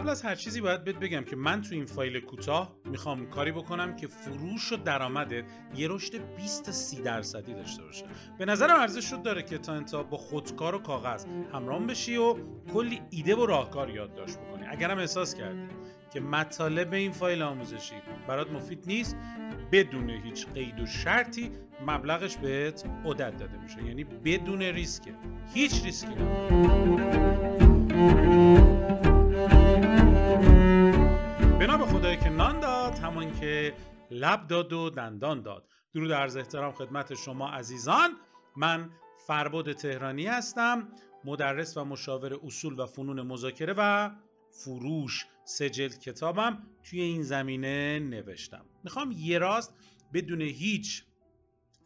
قبل از هر چیزی باید بهت بگم که من تو این فایل کوتاه می‌خوام کاری بکنم که فروش و درآمدت یه رشد 20 تا 30 درصدی داشته باشه. به نظرم ارزش شد داره که تا انتها با خودکار و کاغذ همراه بشی و کلی ایده و راهکار یادداشت بکنی. اگرم احساس کردی که مطالب این فایل آموزشی برات مفید نیست بدون هیچ قید و شرطی مبلغش بهت عدت داده میشه. یعنی بدون ریسک. هیچ ریسکی بنا همان که لب داد و دندان داد. درود عرض احترام خدمت شما عزیزان. من فرباد تهرانی هستم مدرس و مشاور اصول و فنون مذاکره و فروش سجل کتابم توی این زمینه نوشتم. می‌خوام یه راست بدون هیچ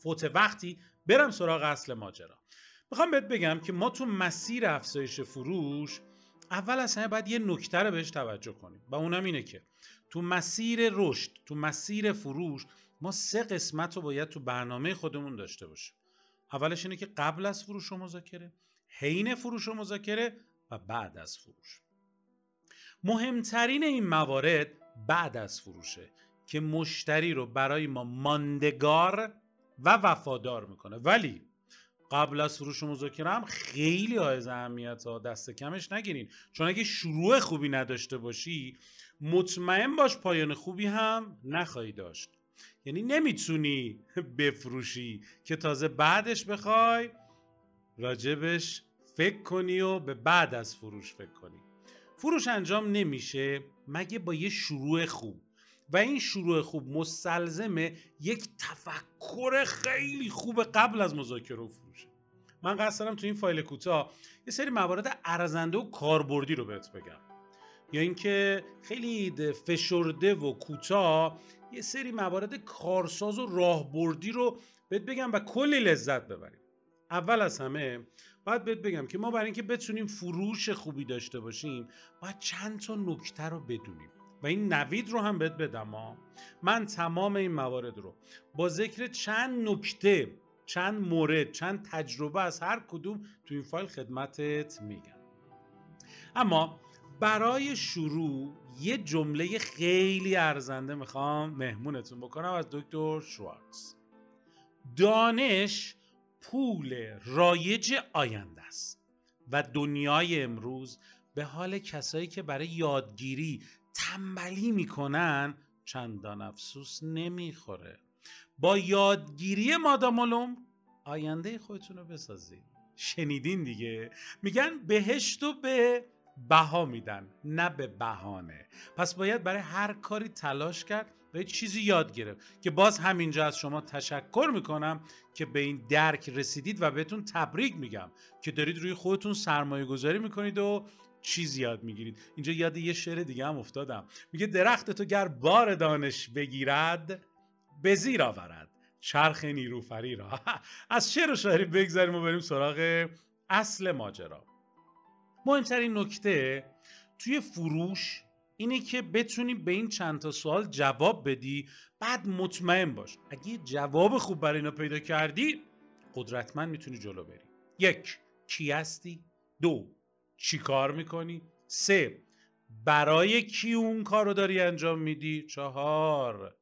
فوت وقتی برم سراغ اصل ماجرا. می‌خوام بهت بگم که ما تو مسیر افزایش فروش اول از همه باید یه نکته رو بهش توجه کنیم و اونم اینه که تو مسیر رشد تو مسیر فروش ما سه قسمت رو باید تو برنامه خودمون داشته باشیم. اولش اینه که قبل از فروش و مذاکره حین فروش و مذاکره و بعد از فروش. مهمترین این موارد بعد از فروشه که مشتری رو برای ما ماندگار و وفادار می‌کنه. ولی قبل از فروش مذاکره هم خیلی های اهمیت ها. دست کمش نگیرین. چون اگه شروع خوبی نداشته باشی مطمئن باش پایان خوبی هم نخواهی داشت. یعنی نمی‌تونی بفروشی که تازه بعدش بخوای راجبش فکر کنی و به بعد از فروش فکر کنی. فروش انجام نمیشه مگه با یه شروع خوب. و این شروع خوب مستلزمه یک تفکر خیلی خوب قبل از مذاکره و فروشه من قصد دارم تو این فایل کوتاه یه سری موارد ارزنده و کاربردی رو بهت بگم. یا اینکه خیلی فشرده و کوتاه یه سری موارد کارساز و راهبردی رو بهت بگم و کلی لذت ببریم. اول از همه باید بهت بگم که ما برای اینکه بتونیم فروش خوبی داشته باشیم باید چند تا نکته رو بدونیم. و این نوید رو هم بهت بدم ها من تمام این موارد رو با ذکر چند نکته چند مورد چند تجربه از هر کدوم تو این فایل خدمتت میگم. اما برای شروع یه جمله خیلی ارزنده می‌خوام مهمونتون بکنم از دکتر شوارتز. دانش پول رایج آینده است و دنیای امروز به حال کسایی که برای یادگیری تنبلی می‌کنن چندان افسوس نمی‌خوره. با یادگیری مادامالوم آینده خودتون رو بسازید شنیدین دیگه؟ میگن بهشت و به بها میدن نه به بهانه. پس باید برای هر کاری تلاش کرد و یه چیزی یاد گرفت که باز همینجا از شما تشکر می‌کنم که به این درک رسیدید و بهتون تبریک میگم که دارید روی خودتون سرمایه گذاری می‌کنید و چیز یاد می‌گیرید. اینجا یاد یه شعر دیگه هم افتادم. میگه درخت تو گر بار دانش بگیرد به زیر آورد. چرخ نیروفری را. از شعر و شاعری بگذاریم و بریم سراغ اصل ماجرا. مهمترین نکته توی فروش اینه که بتونی به این چند تا سوال جواب بدی بعد مطمئن باش. اگه جواب خوب برای اینا پیدا کردی قدرتمند می‌تونی جلو بری. یک کی هستی؟ دو چی کار می‌کنی؟ سه برای کی اون کار رو داری انجام میدی؟ چهار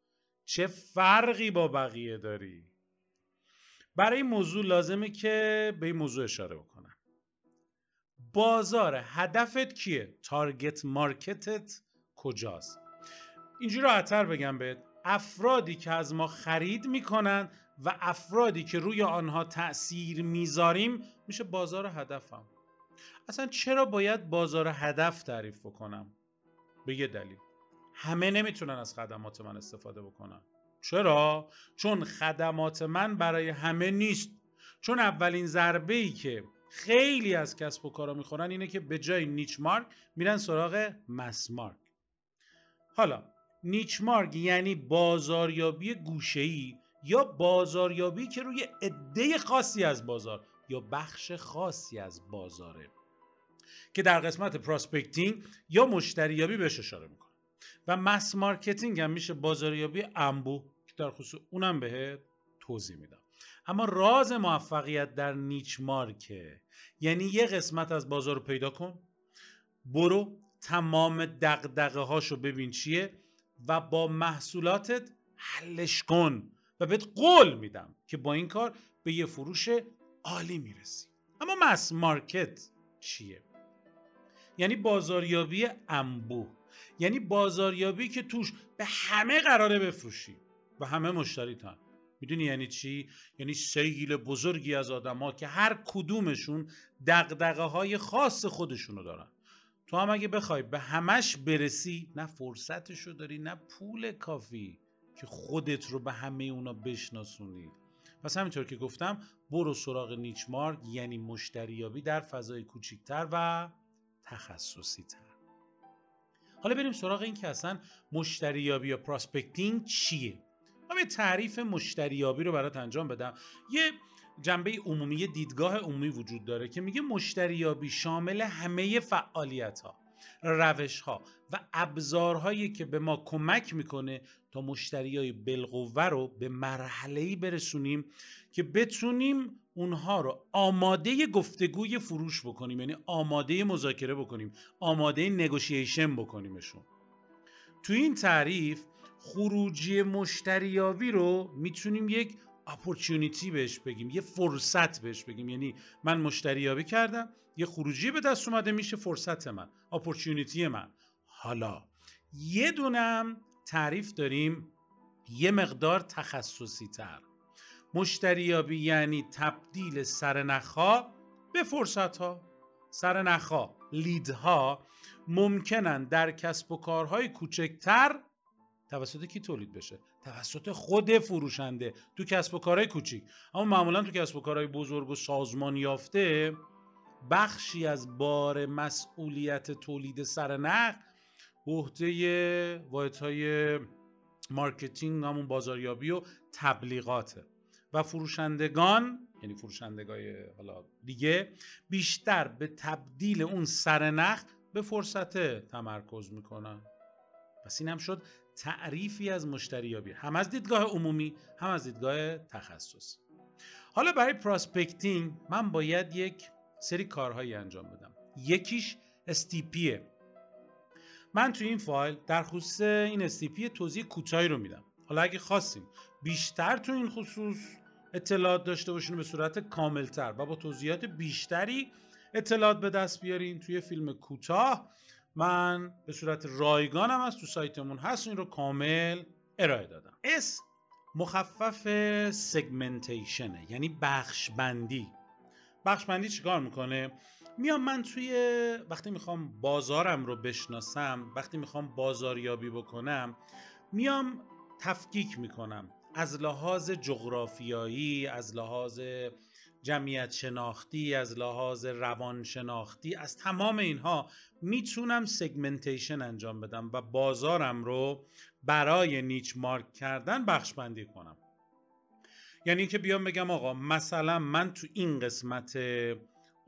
چه فرقی با بقیه داری؟ برای این موضوع لازمه که به این موضوع اشاره بکنم. بازار هدفت کیه؟ تارگت مارکتت کجاست؟ اینجوری راحتتر بگم بهت. افرادی که از ما خرید می‌کنن و افرادی که روی آنها تأثیر می‌ذاریم میشه بازار هدفم. اصلا چرا باید بازار هدف تعریف بکنم؟ به یه دلیل. همه نمی‌تونن از خدمات من استفاده بکنن. چرا؟ چون خدمات من برای همه نیست. چون اولین ضربه ای که خیلی از کسب و کارا می‌خورن اینه که به جای نیچ مارک میرن سراغ mass market. حالا niche market یعنی بازاریابی گوشه‌ای یا بازاریابی که روی عده خاصی از بازار یا بخش خاصی از بازاره. که در قسمت prospecting یا مشتریابی بهش اشاره می‌کنه. و mass marketing هم میشه بازاریابی انبوه که در خصوص اونم بهت توضیح میدم. اما راز موفقیت در niche market ه یعنی یه قسمت از بازار رو پیدا کن. برو تمام دقدقه هاشو ببین چیه و با محصولاتت حلش کن و بهت قول میدم که با این کار به یه فروش عالی می‌رسی. اما مس مارکت چیه؟ یعنی بازاریابی انبوه. یعنی بازاریابی که توش به همه قراره بفروشی و همه مشتریتن می‌دونی یعنی چی؟ یعنی سیل بزرگی از آدما که هر کدومشون دقدقه های خاص خودشونو دارن. تو هم اگه بخوای به همش برسی نه فرصتشو داری نه پول کافی که خودت رو به همه اونا بشناسونی. پس همینطور که گفتم برو سراغ نیچمارک یعنی مشتریابی در فضای کوچیکتر و تخصصی تر. حالا بریم سراغ این که اصلا مشتریابی یا پراسپکتینگ چیه؟ من یه تعریف مشتریابی رو برات انجام بدم. یه جنبه عمومی دیدگاه عمومی وجود داره که میگه مشتریابی شامل همه فعالیت ها روش ها و ابزارهایی که به ما کمک می‌کنه تا مشتری های رو به مرحله برسونیم که بتونیم اونها رو آماده گفتگوی فروش بکنیم یعنی آماده مذاکره بکنیم آماده نگوشیشن بکنیمشون. تو این تعریف خروجی مشتریابی رو می‌تونیم یک اپورتونیتی بهش بگیم یه فرصت بهش بگیم. یعنی من مشتریابی کردم یه خروجی به دست اومده میشه فرصت من اپورتونیتی من. حالا یه دونم تعریف داریم یه مقدار تخصصی تر. مشتریابی یعنی تبدیل سرنخها به فرصت ها سرنخها lead ها ممکنن در کسب و کارهای کوچکتر توسط کی تولید بشه؟ توسط خود فروشنده تو کسب و کارهای کوچیک. اما معمولا تو کسب و کارهای بزرگ و سازمان یافته بخشی از بار مسئولیت تولید سرنخ به عهده واحدهای marketing همون بازاریابی و تبلیغاته. و فروشندگان یعنی فروشندگای حالا دیگه بیشتر به تبدیل اون سرنخ به فرصت تمرکز می‌کنن. پس این هم شد تعریفی از مشتریابی. هم از دیدگاه عمومی هم از دیدگاه تخصصی حالا برای prospecting من باید یک سری کارهایی انجام بدم. یکیش STP یه من تو این فایل در خصوص این STP توضیح کوتاهی رو میدم. حالا اگه خواستیم بیشتر تو این خصوص اطلاعات داشته باشین به صورت کاملتر و با توضیحات بیشتری اطلاعات به دست بیارین توی فیلم کوتاه. من به صورت رایگانم از تو سایتمون هست این رو کامل ارائه دادم. اس مخفف سگمنتیشنه یعنی بخش بندی بخش بندی چیکار می‌کنه؟ میام من توی وقتی می‌خوام بازارم رو بشناسم وقتی می‌خوام بازاریابی بکنم میام تفکیک می‌کنم. از لحاظ جغرافیایی از لحاظ جمعیت شناختی از لحاظ روان شناختی از تمام اینها می‌تونم سگمنتیشن انجام بدم و بازارم رو برای نیچ مارک کردن بخش بندی کنم. یعنی اینکه بیام بگم آقا مثلا من تو این قسمت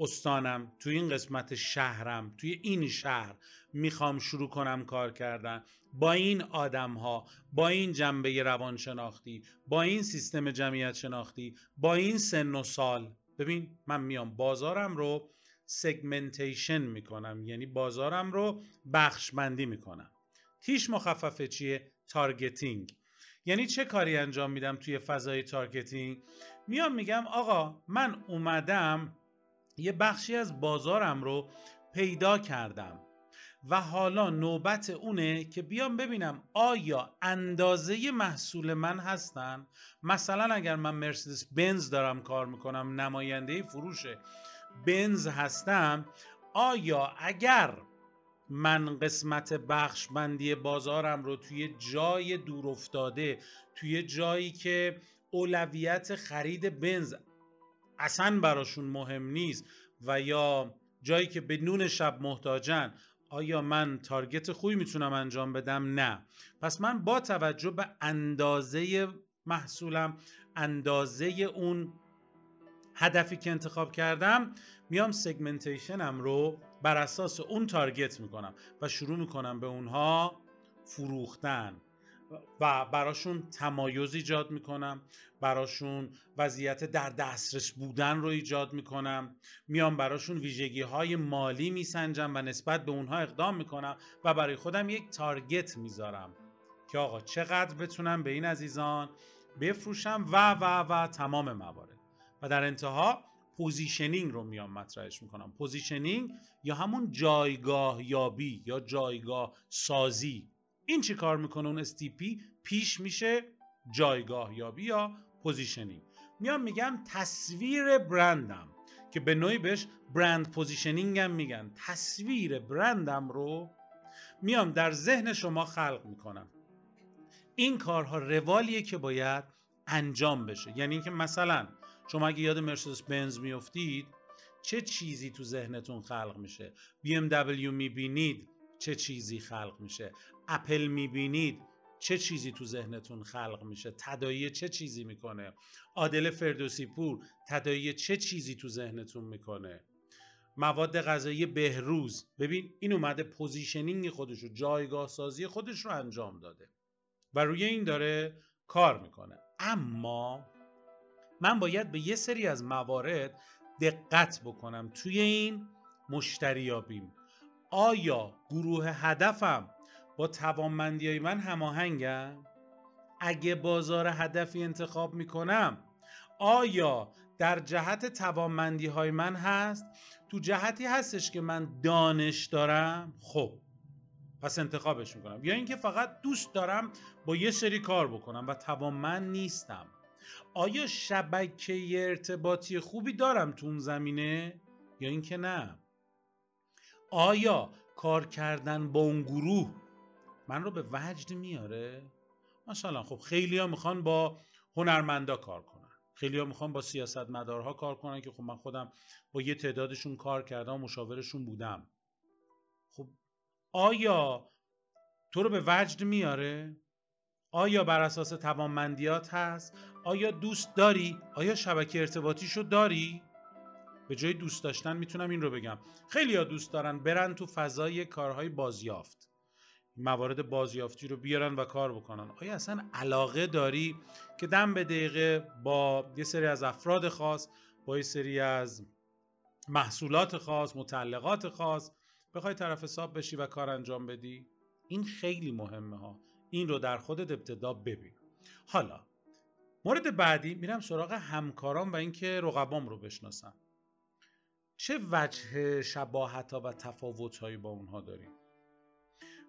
استانم تو این قسمت شهرم توی این شهر می‌خوام شروع کنم کار کردن. با این آدم ها با این جنبه روانشناختی با این سیستم جمعیت شناختی با این سن و سال. ببین من میام بازارم رو segmentation می‌کنم یعنی بازارم رو بخش بندی می‌کنم. T ش مخففه چیه؟ targeting یعنی چه کاری انجام میدم توی فضای targeting؟ میام میگم آقا من اومدم یه بخشی از بازارم رو پیدا کردم و حالا نوبت اونه که بیام ببینم آیا اندازه محصول من هستن؟ مثلا اگر من مرسدس بنز دارم کار می‌کنم نماینده فروش بنز هستم آیا اگر من قسمت بخش بندی بازارم رو توی جای دور افتاده توی جایی که اولویت خرید بنز اصلا براشون مهم نیست و یا جایی که به نون شب محتاجن آیا من تارگت خوبی می‌تونم انجام بدم؟ نه. پس من با توجه به اندازه محصولم اندازه اون هدفی که انتخاب کردم میام سگمنتیشنم رو بر اساس اون تارگت می‌کنم و شروع می‌کنم به اونها فروختن و براشون تمایز ایجاد می‌کنم براشون وضعیت در دسترس بودن رو ایجاد می‌کنم میام براشون ویژگی های مالی میسنجم و نسبت به اونها اقدام می‌کنم و برای خودم یک target می‌ذارم که آقا چقدر بتونم به این عزیزان بفروشم و و و تمام موارد. و در انتها positioning رو میام مطرحش می‌کنم. positioning یا همون جایگاه یابی یا جایگاه سازی این چی کار می‌کنه اون STP P ش میشه جایگاه یابی یا positioning میام میگم تصویر برندم که به نوعی بهش brand positioning هم میگن. تصویر برندم رو میام در ذهن شما خلق می‌کنم. این کارها روالیه که باید انجام بشه. یعنی اینکه مثلا شما اگه یاد مرسدس بنز میفتید چه چیزی تو ذهنتون خلق میشه؟ BMW می‌بینید چه چیزی خلق میشه؟ اپل می‌بینید چه چیزی تو ذهنتون خلق میشه؟ تداعی چه چیزی می‌کنه؟ عادل فردوسی پور تداعی چه چیزی تو ذهنتون می‌کنه؟ مواد غذایی بهروز. ببین این اومده positioning خودش رو جایگاه سازی خودش رو انجام داده و روی این داره کار می‌کنه. اما من باید به یه سری از موارد دقت بکنم توی این مشتریابیم. آیا گروه هدفم با توانمندی های من هماهنگم اگه بازار هدفی انتخاب می‌کنم آیا در جهت توانمندی های من هست؟ تو جهتی هستش که من دانش دارم؟ خب پس انتخابش می‌کنم. یا اینکه فقط دوست دارم با یه سری کار بکنم و توانمند نیستم. آیا شبکه ارتباطی خوبی دارم تو اون زمینه یا اینکه نه؟ آیا کار کردن با اون گروه من رو به وجد میاره؟ مثلا خب خیلی ها می‌خوان با هنرمندا کار کنن. خیلی ها می‌خوان با سیاستمدارها کار کنن که خب من خودم با یه تعدادشون کار کردم و مشاورشون بودم. خب آیا تو رو به وجد میاره؟ آیا بر اساس توانمندیات هست؟ آیا دوست داری؟ آیا شبکه ارتباطیشو داری؟ به جای دوست داشتن می‌تونم این رو بگم. خیلی ها دوست دارن برن تو فضای کارهای بازیافت. موارد بازیافتی رو بیارن و کار بکنن. آیا اصلا علاقه داری که دم به دقیقه با یه سری از افراد خاص با یه سری از محصولات خاص متعلقات خاص بخوای طرف حساب بشی و کار انجام بدی؟ این خیلی مهمه ها. این رو در خودت ابتدا ببین. حالا مورد بعدی میرم سراغ همکاران و اینکه رقبام رو بشناسم. چه وجه شباهت و تفاوت هایی با اونها داریم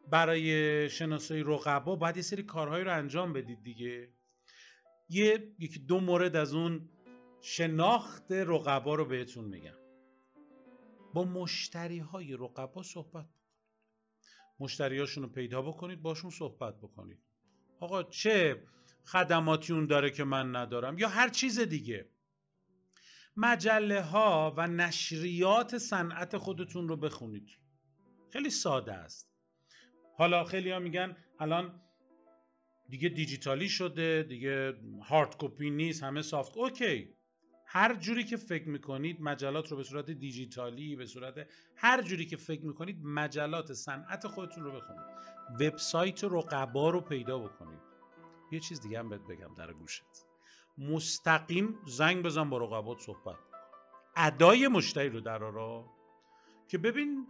برای شناسایی رقبا باید یه سری کارهایی رو انجام بدید دیگه. یه یکی دو مورد از اون شناخت رقبا رو بهتون میگم. با مشتری های رقبا صحبت مشتریاشون رو پیدا بکنید باشون صحبت بکنید. آقا چه خدماتی اون داره که من ندارم یا هر چیز دیگه. مجله ها و نشریات صنعت خودتون رو بخونید. خیلی ساده است. حالا خیلی ها میگن الان دیگه دیجیتالی شده دیگه hard copy نیست همه soft. OK. هر جوری که فکر می‌کنید مجلات رو به صورت دیجیتالی به صورت هر جوری که فکر می‌کنید مجلات صنعت خودتون رو بخونید. وبسایت رقبا رو پیدا بکنید. یه چیز دیگه هم بهت بگم در گوشت. مستقیم زنگ بزن با رقبات صحبت ادای مشتری رو در بیار که ببین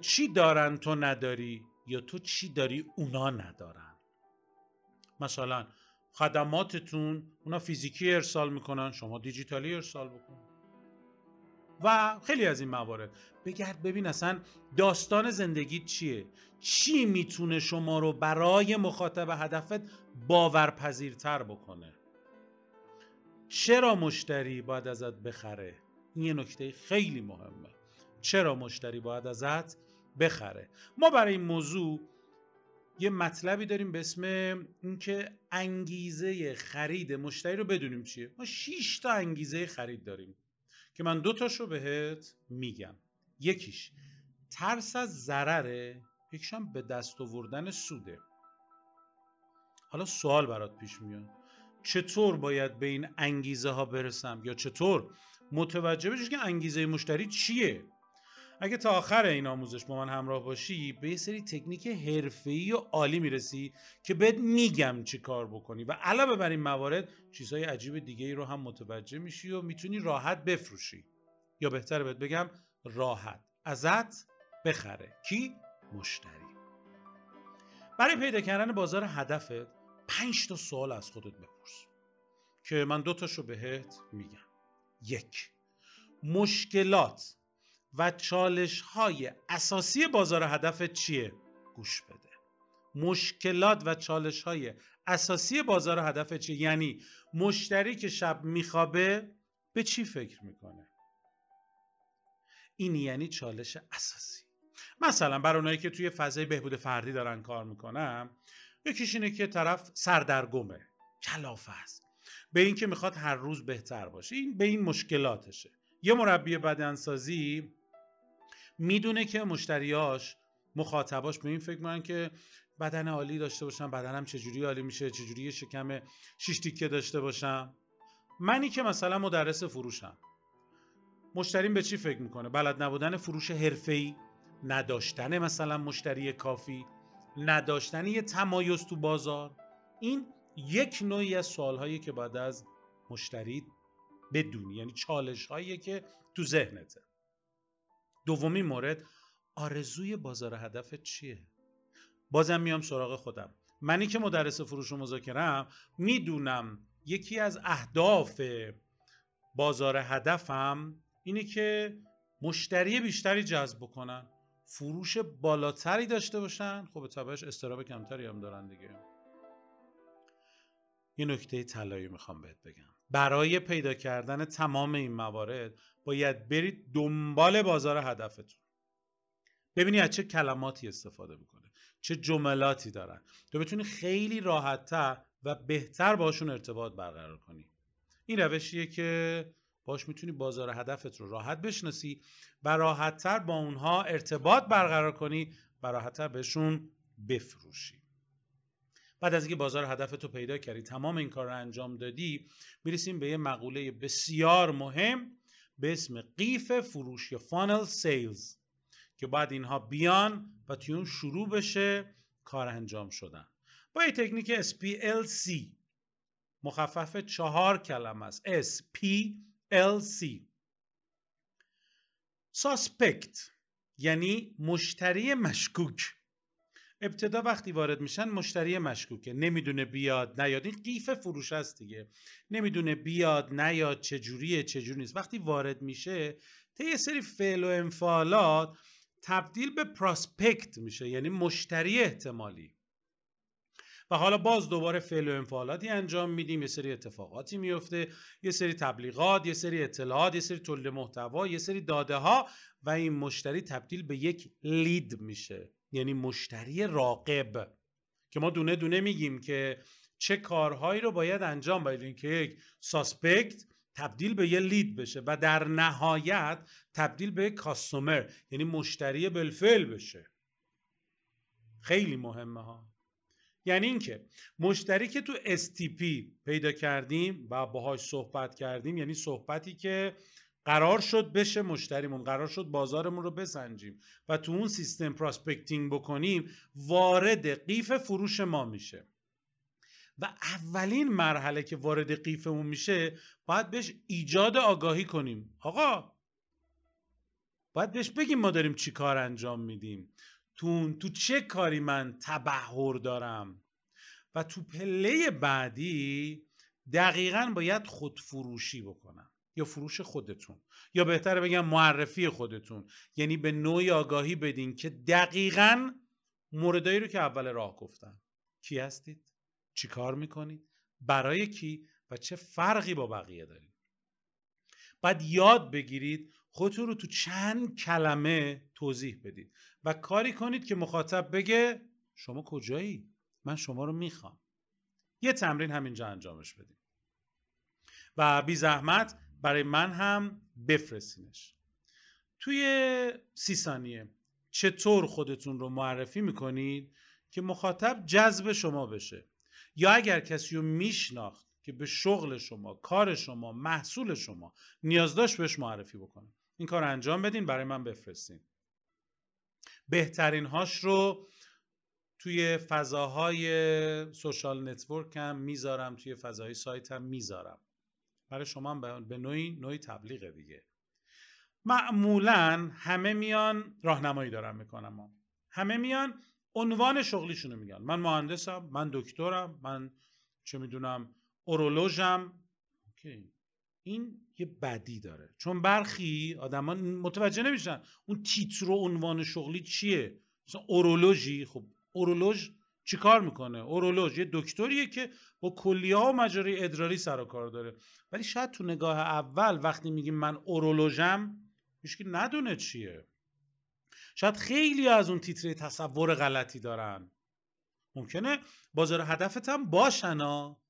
چی دارن تو نداری یا تو چی داری اونا ندارن. مثلا خدماتتون اونا فیزیکی ارسال می‌کنن شما دیجیتالی ارسال بکن. و خیلی از این موارد. بگرد ببین اصلا داستان زندگیت چیه؟ چی می‌تونه شما رو برای مخاطب هدفت باورپذیرتر بکنه؟ چرا مشتری باید ازت بخره؟ این یه نکته خیلی مهمه. چرا مشتری باید ازت بخره؟ ما برای این موضوع یه مطلبی داریم به اسم اینکه انگیزه خرید مشتری رو بدونیم چیه. ما 6 تا انگیزه خرید داریم. که من دو تاشو بهت میگم. یکیش ترس از ضرره یکیش هم به دست آوردن سوده. حالا سوال برات پیش میاد. چطور باید به این انگیزه ها برسم یا چطور؟ متوجه بشی که انگیزه مشتری چیه؟ اگه تا آخر این آموزش با من همراه باشی به یه سری تکنیک حرفه‌ای و عالی می‌رسی که بهت میگم چی کار بکنی و علاوه بر این موارد چیزهای عجیب دیگه ای رو هم متوجه میشی و می‌تونی راحت بفروشی. یا بهتر بهت بگم راحت. ازت بخره. کی؟ مشتری. برای پیدا کردن بازار هدفت پنج تا سوال از خودت بپرس که من دو تاشو بهت میگم. یک مشکلات. و چالش های اساسی بازار هدفت چیه؟ گوش بده مشکلات و چالش های اساسی بازار هدفت چیه؟ یعنی مشتری که شب میخوابه به چی فکر می‌کنه؟ این یعنی چالش اساسی مثلا برای اونایی که توی فضای بهبود فردی دارن کار می‌کنن یکیش اینه که طرف سردرگمه کلافه است به این که می‌خواد هر روز بهتر باشه این به این مشکلاتشه یه مربی بدنسازی می‌دونه که مشتریاش مخاطباش به این فکر می‌کنن که بدن عالی داشته باشم بدنم چجوری عالی میشه چجوری شکم شیش تیکه داشته باشم. منی که مثلا مدرس فروشم. مشتریم به چی فکر می‌کنه؟ بلد نبودن فروش حرفه‌ای نداشتن مثلا مشتری کافی نداشتن یه تمایز تو بازار. این یک نوعی از سوالهایی که بعد از مشتری بدونی یعنی چالش هایی که تو ذهنته. دومین مورد آرزوی بازار هدف چیه؟ بازم میام سراغ خودم. منی که مدرس فروش و مذاکرم می‌دونم یکی از اهداف بازار هدفم اینه که مشتری بیشتری جذب بکنن فروش بالاتری داشته باشن. خب به طبعش استراب کمتری هم دارن دیگه. یه نکته طلایی می‌خوام بهت بگم. برای پیدا کردن تمام این موارد باید برید دنبال بازار هدفتون. ببینی از چه کلماتی استفاده می‌کنه چه جملاتی دارن. تو بتونی خیلی راحتتر و بهتر باشون ارتباط برقرار کنی. این روشیه که باش می‌تونی بازار هدفت رو راحت بشناسی و راحتتر با اونها ارتباط برقرار کنی و راحتتر بهشون بفروشی. بعد از اینکه بازار هدف رو پیدا کردی تمام این کار رو انجام دادی می‌رسیم به یه مقوله بسیار مهم به اسم قیف فروش یا فانل سیلز که بعد اینها بیان و توی شروع بشه کار انجام شدن. با یه تکنیک SPLC مخفف چهار کلمه است. SPLC ساسپکت یعنی مشتری مشکوک. ابتدا وقتی وارد میشن مشتری مشکوکه. نمی‌دونه بیاد نیاد. این قیف فروش است دیگه. نمی‌دونه بیاد نیاد چجوریه چجوری نیست. وقتی وارد میشه یه سری فعل و انفعالات تبدیل به پراسپکت میشه یعنی مشتری احتمالی. و حالا باز دوباره فعل و انفعالاتی انجام میدیم. یه سری اتفاقاتی میفته یه سری تبلیغات یه سری اطلاعات یه سری تولید محتوا یه سری داده ها و این مشتری تبدیل به یک لید میشه. یعنی مشتری راقب که ما دونه دونه میگیم که چه کارهایی رو باید انجام بدیم. که یک ساسپکت تبدیل به یه لید بشه و در نهایت تبدیل به کاستومر یعنی مشتری بالفعل بشه. خیلی مهمه ها. یعنی اینکه مشتری که تو STP پیدا کردیم و باهاش صحبت کردیم یعنی صحبتی که قرار شد بشه مشتریمون قرار شد بازارمون رو بسنجیم و تو اون سیستم پراسپکتینگ بکنیم وارد قیف فروش ما میشه. و اولین مرحله که وارد قیفمون میشه باید بهش ایجاد آگاهی کنیم. آقا باید بهش بگیم ما داریم چی کار انجام میدیم. تو, تو چه کاری من تبهر دارم؟ و تو پله بعدی دقیقا باید خودفروشی بکنم. یا فروش خودتون یا بهتره بگم معرفی خودتون. یعنی به نوعی آگاهی بدین که دقیقا موردایی رو که اول راه گفتم. کی هستید؟ چی کار می‌کنید؟ برای کی؟ و چه فرقی با بقیه دارید؟ باید یاد بگیرید خودتون رو تو چند کلمه توضیح بدید و کاری کنید که مخاطب بگه شما کجایی؟ من شما رو می‌خوام. یه تمرین همینجا انجامش بدیم. و بی زحمت برای من هم بفرستینش. توی سی ثانیه چطور خودتون رو معرفی می‌کنید که مخاطب جذب شما بشه؟ یا اگر کسی رو میشناخت که به شغل شما کار شما محصول شما نیاز داشت بهش معرفی بکنه. این کار انجام بدین برای من بفرستین. بهترین هاش رو توی فضاهای سوشال نتورک هم می‌ذارم توی فضاهای سایت هم می‌ذارم. برای شما هم به نوعی نوعی تبلیغ دیگه. معمولا همه میان راهنمایی دارم می‌کنم همه میان عنوان شغلیشونو میگن. من مهندسم من دکترم من چه می‌دونم اورولوژم. این یه بدی داره. چون برخی آدمان متوجه نمیشن اون تیتر و عنوان شغلی چیه. مثلا اورولوژی خب اورولوژ چیکار می‌کنه؟ اورولوژ. یه دکتریه که با کلیه ها و مجاری ادراری سر و کار داره. ولی شاید تو نگاه اول وقتی میگیم من اورولوژم هیچکی ندونه چیه. شاید خیلی از اون تیتر تصور غلطی دارن. ممکنه بازار هدفت هم باشن ها.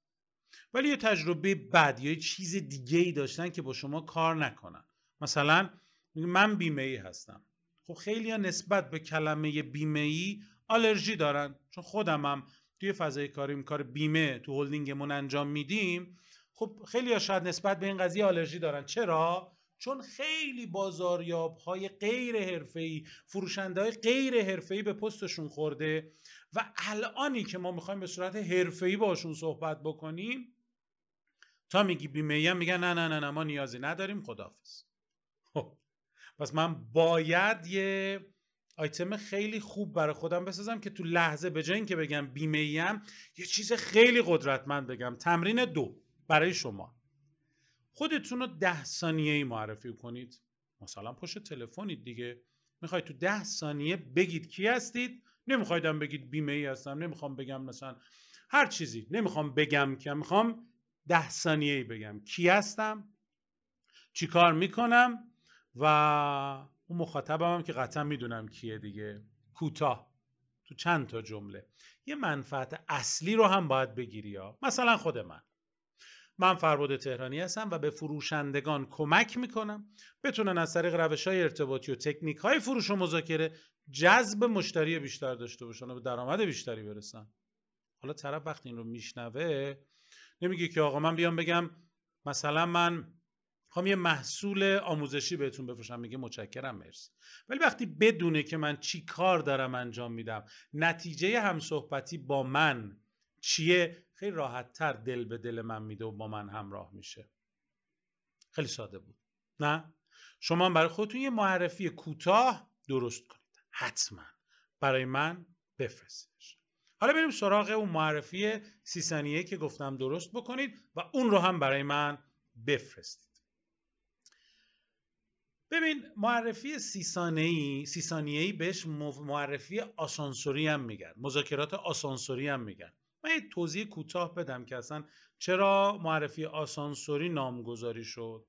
ولی یه تجربه بد یا یه چیز دیگه ای داشتن که با شما کار نکنن. مثلا من بیمه ای هستم. خب خیلی نسبت به کلمه بیمه ای آلرژی دارن. چون خودم هم توی فضای کاریم کار بیمه تو هلدینگمون انجام میدیم. خب خیلی ها شاید نسبت به این قضیه آلرژی دارن. چرا؟ چون خیلی بازاریاب های غیر حرفه‌ای فروشنده های غیر حرفه‌ای به پستشون خورده و الانی که ما می‌خوایم به صورت حرفه‌ای باشون صحبت بکنیم تا میگی بیمه میگن نه نه نه نه ما نیازی نداریم. خدافظ خب. پس من باید یه آیتم خیلی خوب برای خودم بسازم که تو لحظه به جای اینکه بگم بیمه یه چیز خیلی قدرتمند بگم. تمرین دو برای شما. خودتون رو ده ثانیه ای معرفی کنید. مثلا پشت تلفنید دیگه. می‌خواید تو ده ثانیه بگید کی هستید. نمیخوایدم بگید بیمه ای هستم. نمی‌خوام بگم مثلا هر چیزی. نمی‌خوام بگم که می‌خوام ده ثانیه ای بگم. کی هستم؟ چی کار می‌کنم؟ و اون مخاطبم هم که قطعا می‌دونم کیه دیگه. کوتاه. تو چند تا جمله. یه منفعت اصلی رو هم باید بگیری ها. مثلا خود من. من فرباد تهرانی هستم و به فروشندگان کمک می‌کنم. بتونن از طریق روش های ارتباطی و تکنیک های فروش و مذاکره جذب مشتری بیشتر داشته باشن و به درآمد بیشتری برسن. حالا طرف وقتی این رو میشنوه نمیگه که آقا من بیام بگم مثلا من خواهم یه محصول آموزشی بهتون بفروشم میگه متشکرم مرسی. ولی وقتی بدونه که من چی کار دارم انجام میدم نتیجه همصحبتی با من چیه؟ خیلی راحت تر دل به دل من میده و با من همراه میشه. خیلی ساده بود. نه؟ شما برای خودتون یه معرفی کوتاه درست کنید. حتما. برای من بفرستیدش حالا بریم سراغ اون معرفی سی که گفتم درست بکنید و اون رو هم برای من بفرستید. ببین معرفی سی ثانیه‌ای بهش معرفی آسانسوری هم میگن مذاکرات آسانسوری هم میگن. من یه توضیح کوتاه بدم که اصلا چرا معرفی آسانسوری نامگذاری شد.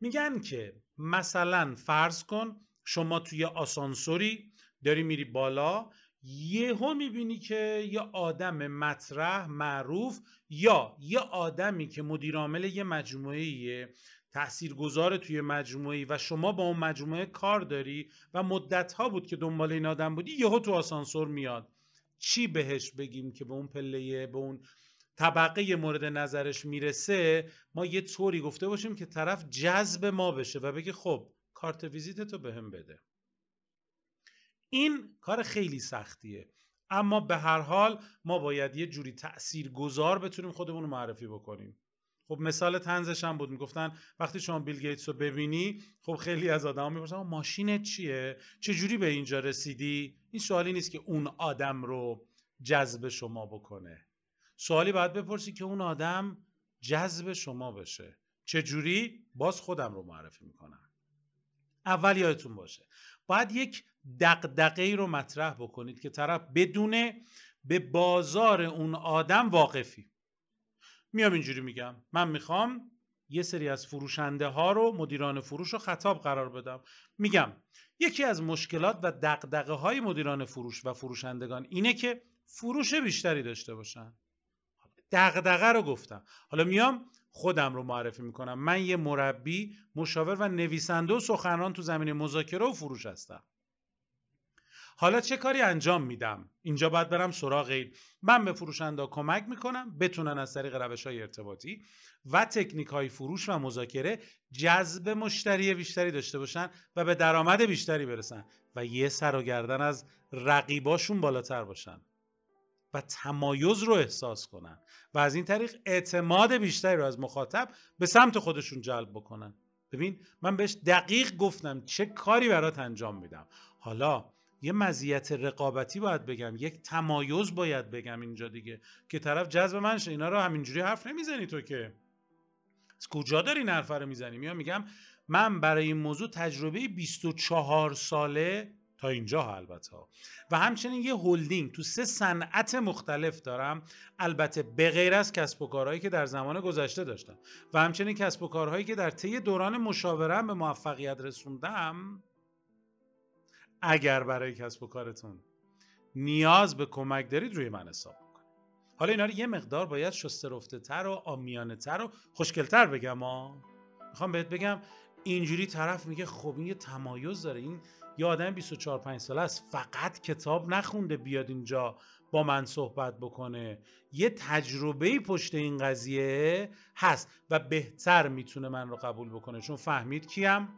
میگن که مثلا فرض کن شما توی آسانسوری داری میری بالا یهو می‌بینی که یه آدم مطرح معروف یا یه آدمی که مدیرعامل یه مجموعه تاثیرگذار توی مجموعه و شما با اون مجموعه کار داری و مدت ها بود که دنبال این آدم بودی یهو تو آسانسور میاد. چی بهش بگیم که به اون پله به اون طبقه مورد نظرش می‌رسه؟ ما یه طوری گفته باشیم که طرف جذب ما بشه و بگه خب کارت ویزیت تو بهم بده. این کار خیلی سختیه. اما به هر حال ما باید یه جوری تأثیر گذار بتونیم خودمون رو معرفی بکنیم. خب مثال تنزش هم بود می‌گفتن وقتی شما بیل گیتس رو ببینی خب خیلی از آدم می‌پرسن ماشینت چیه؟ چه جوری به اینجا رسیدی؟ این سوالی نیست که اون آدم رو جذب شما بکنه. سوالی باید بپرسی که اون آدم جذب شما بشه. چه جوری باز خودم رو معرفی می‌کنم. اول یادتون باشه. باید یک دقدقه ای رو مطرح بکنید که طرف بدونه به بازار اون آدم واقفی. میام اینجوری میگم. من می‌خوام یه سری از فروشنده ها رو مدیران فروش رو خطاب قرار بدم. میگم یکی از مشکلات و دقدقه های مدیران فروش و فروشندگان اینه که فروش بیشتری داشته باشن. دقدقه رو گفتم. حالا میام خودم رو معرفی می‌کنم. من یه مربی مشاور و نویسنده و سخنران تو زمینه مذاکره و فروش هستم. حالا چه کاری انجام میدم؟ اینجا باید برم سراغ این. من به فروشنده کمک می‌کنم بتونن از طریق روش های ارتباطی و تکنیک های فروش و مذاکره جذب مشتری بیشتری داشته باشن و به درآمد بیشتری برسن و یه سر و گردن از رقیباشون بالاتر باشن و تمایز رو احساس کنن و از این طریق اعتماد بیشتری رو از مخاطب به سمت خودشون جلب بکنن. ببین من بهش دقیق گفتم چه کاری برات انجام میدم. حالا یه مزیت رقابتی باید بگم یک تمایز باید بگم اینجا دیگه که طرف جذب من شه اینا رو همینجوری حرف نمی‌زنی تو که. از کجا داری این حرف رو می‌زنی؟ میام میگم من برای این موضوع تجربه 24 ساله تا اینجا البته. و همچنین یه هلدینگ تو سه صنعت مختلف دارم. البته به غیر از کسب و کارهایی که در زمان گذشته داشتم. و همچنین کسب و کارهایی که در طی دوران مشاوره به موفقیت رسوندم اگر برای کسب و کارتون نیاز به کمک دارید روی من حساب بکنید حالا اینا رو یه مقدار باید شسته رفته تر و آمیانه تر و خوشگلتر بگم ها می‌خوام بهت بگم اینجوری طرف میگه خب این یه تمایز داره. این یه آدم 24 5 ساله است فقط کتاب نخونده بیاد اینجا با من صحبت بکنه. یه تجربه پشت این قضیه هست و بهتر می‌تونه من رو قبول بکنه. چون فهمید کیم؟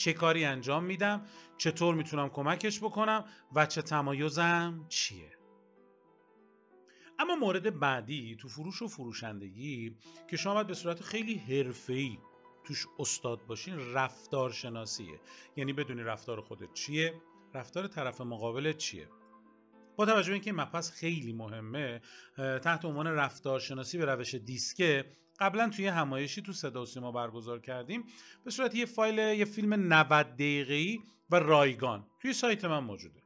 چه کاری انجام میدم چطور می‌تونم کمکش بکنم و چه تمایزم چیه. اما مورد بعدی تو فروش و فروشندگی که شما باید به صورت خیلی حرفه‌ای توش استاد باشین رفتار شناسیه یعنی بدونی رفتار خودت چیه رفتار طرف مقابل چیه. با توجه به اینکه این مبحث خیلی مهمه تحت عنوان رفتارشناسی به روش دیسکه قبلا توی همایشی تو صدا سیما برگزار کردیم. به صورت یه فایل یه فیلم 90 دقیقه‌ای و رایگان. توی سایت من موجوده.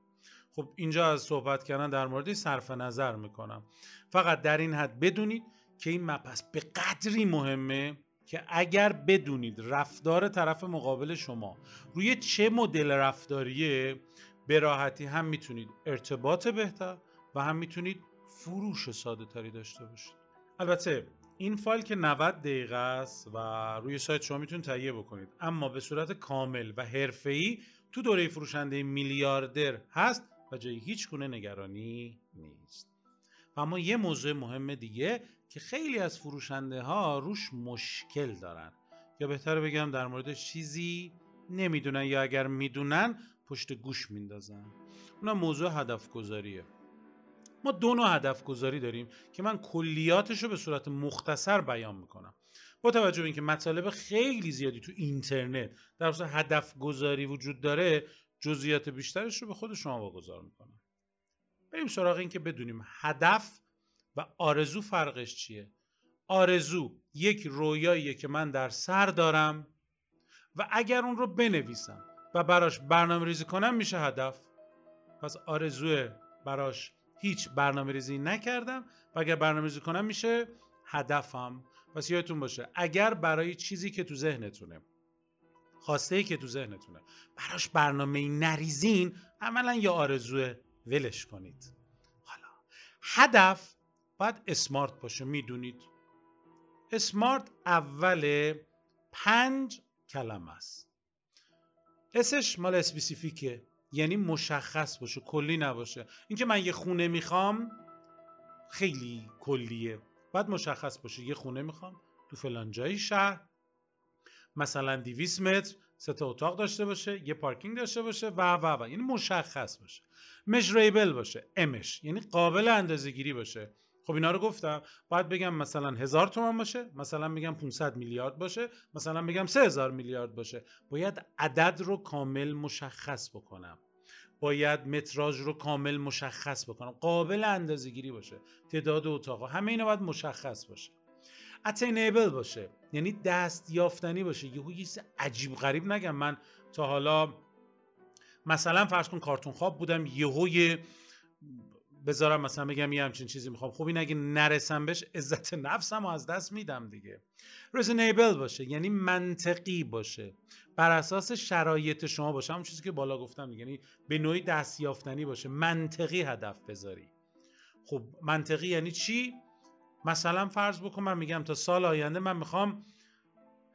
خب اینجا از صحبت کردن در مورد صرف نظر می‌کنم. فقط در این حد بدونید که این مبحث به قدری مهمه که اگر بدونید رفتار طرف مقابل شما روی چه مدل رفتاریه به راحتی هم می‌تونید ارتباط بهتر و هم می‌تونید فروش ساده تری داشته باشید. البته این فایل که 90 دقیقه است و روی سایت شما می‌تونید تهیه بکنید. اما به صورت کامل و حرفه‌ای تو دوره فروشنده میلیاردر هست و جای هیچ گونه نگرانی نیست. اما یه موضوع مهم دیگه که خیلی از فروشنده ها روش مشکل دارن. یا بهتر بگم در مورد چیزی نمی‌دونن یا اگر می‌دونن پشت گوش میندازن. اونم موضوع هدف گذاریه ما دو نوع هدف گذاری داریم که من کلیاتش رو به صورت مختصر بیان می‌کنم. با توجه به اینکه مطالب خیلی زیادی تو اینترنت در خصوص هدف گذاری وجود داره جزئیات بیشترش رو به خود شما واگذار می‌کنم. بریم سراغ این که بدونیم هدف و آرزو فرقش چیه. آرزو یک رویاییه که من در سر دارم و اگر اون رو بنویسم و براش برنامه ریزی کنم میشه هدف پس آرزو براش هیچ برنامه ریزی نکردم و اگر برنامه ریزی کنم میشه هدفم. پس یادتون باشه اگر برای چیزی که تو ذهنتونه خواسته ای که تو ذهنتونه براش برنامه نریزین عملا یا آرزو ولش کنید. حالا هدف باید اسمارت باشه می‌دونید. اسمارت اول پنج کلمه است. اسش مال اسپسیفیکه. یعنی مشخص باشه کلی نباشه. اینکه من یه خونه می‌خوام خیلی کلیه. باید مشخص باشه یه خونه می‌خوام تو فلان جای شهر مثلا 200 متر سه تا اتاق داشته باشه یه پارکینگ داشته باشه و و و. یعنی مشخص باشه. مجریبل باشه امش. یعنی قابل اندازه گیری باشه. خب اینا رو گفتم. باید بگم مثلا هزار تومان باشه مثلا میگم 500 میلیارد باشه مثلا میگم 3000 میلیارد باشه. باید عدد رو کامل مشخص بکنم. باید متراژ رو کامل مشخص بکنم. قابل اندازه گیری باشه. تعداد اتاق همه اینا باید مشخص باشه. اتینیبل باشه. یعنی دست یافتنی باشه. یهو یه عجیب غریب نگم. من تا حالا مثلا فرض کن کارتون خواب بودم. یهو بذارم مثلا بگم یه همچین چیزی می‌خوام. خب این اگه نرسم بهش عزت نفسم از دست میدم دیگه. Reasonable باشه یعنی منطقی باشه. بر اساس شرایط شما باشه. همون چیزی که بالا گفتم دیگه یعنی به نوعی دستیافتنی باشه. منطقی هدف بذاری. خب منطقی یعنی چی؟ مثلا فرض بکن من میگم تا سال آینده من می‌خوام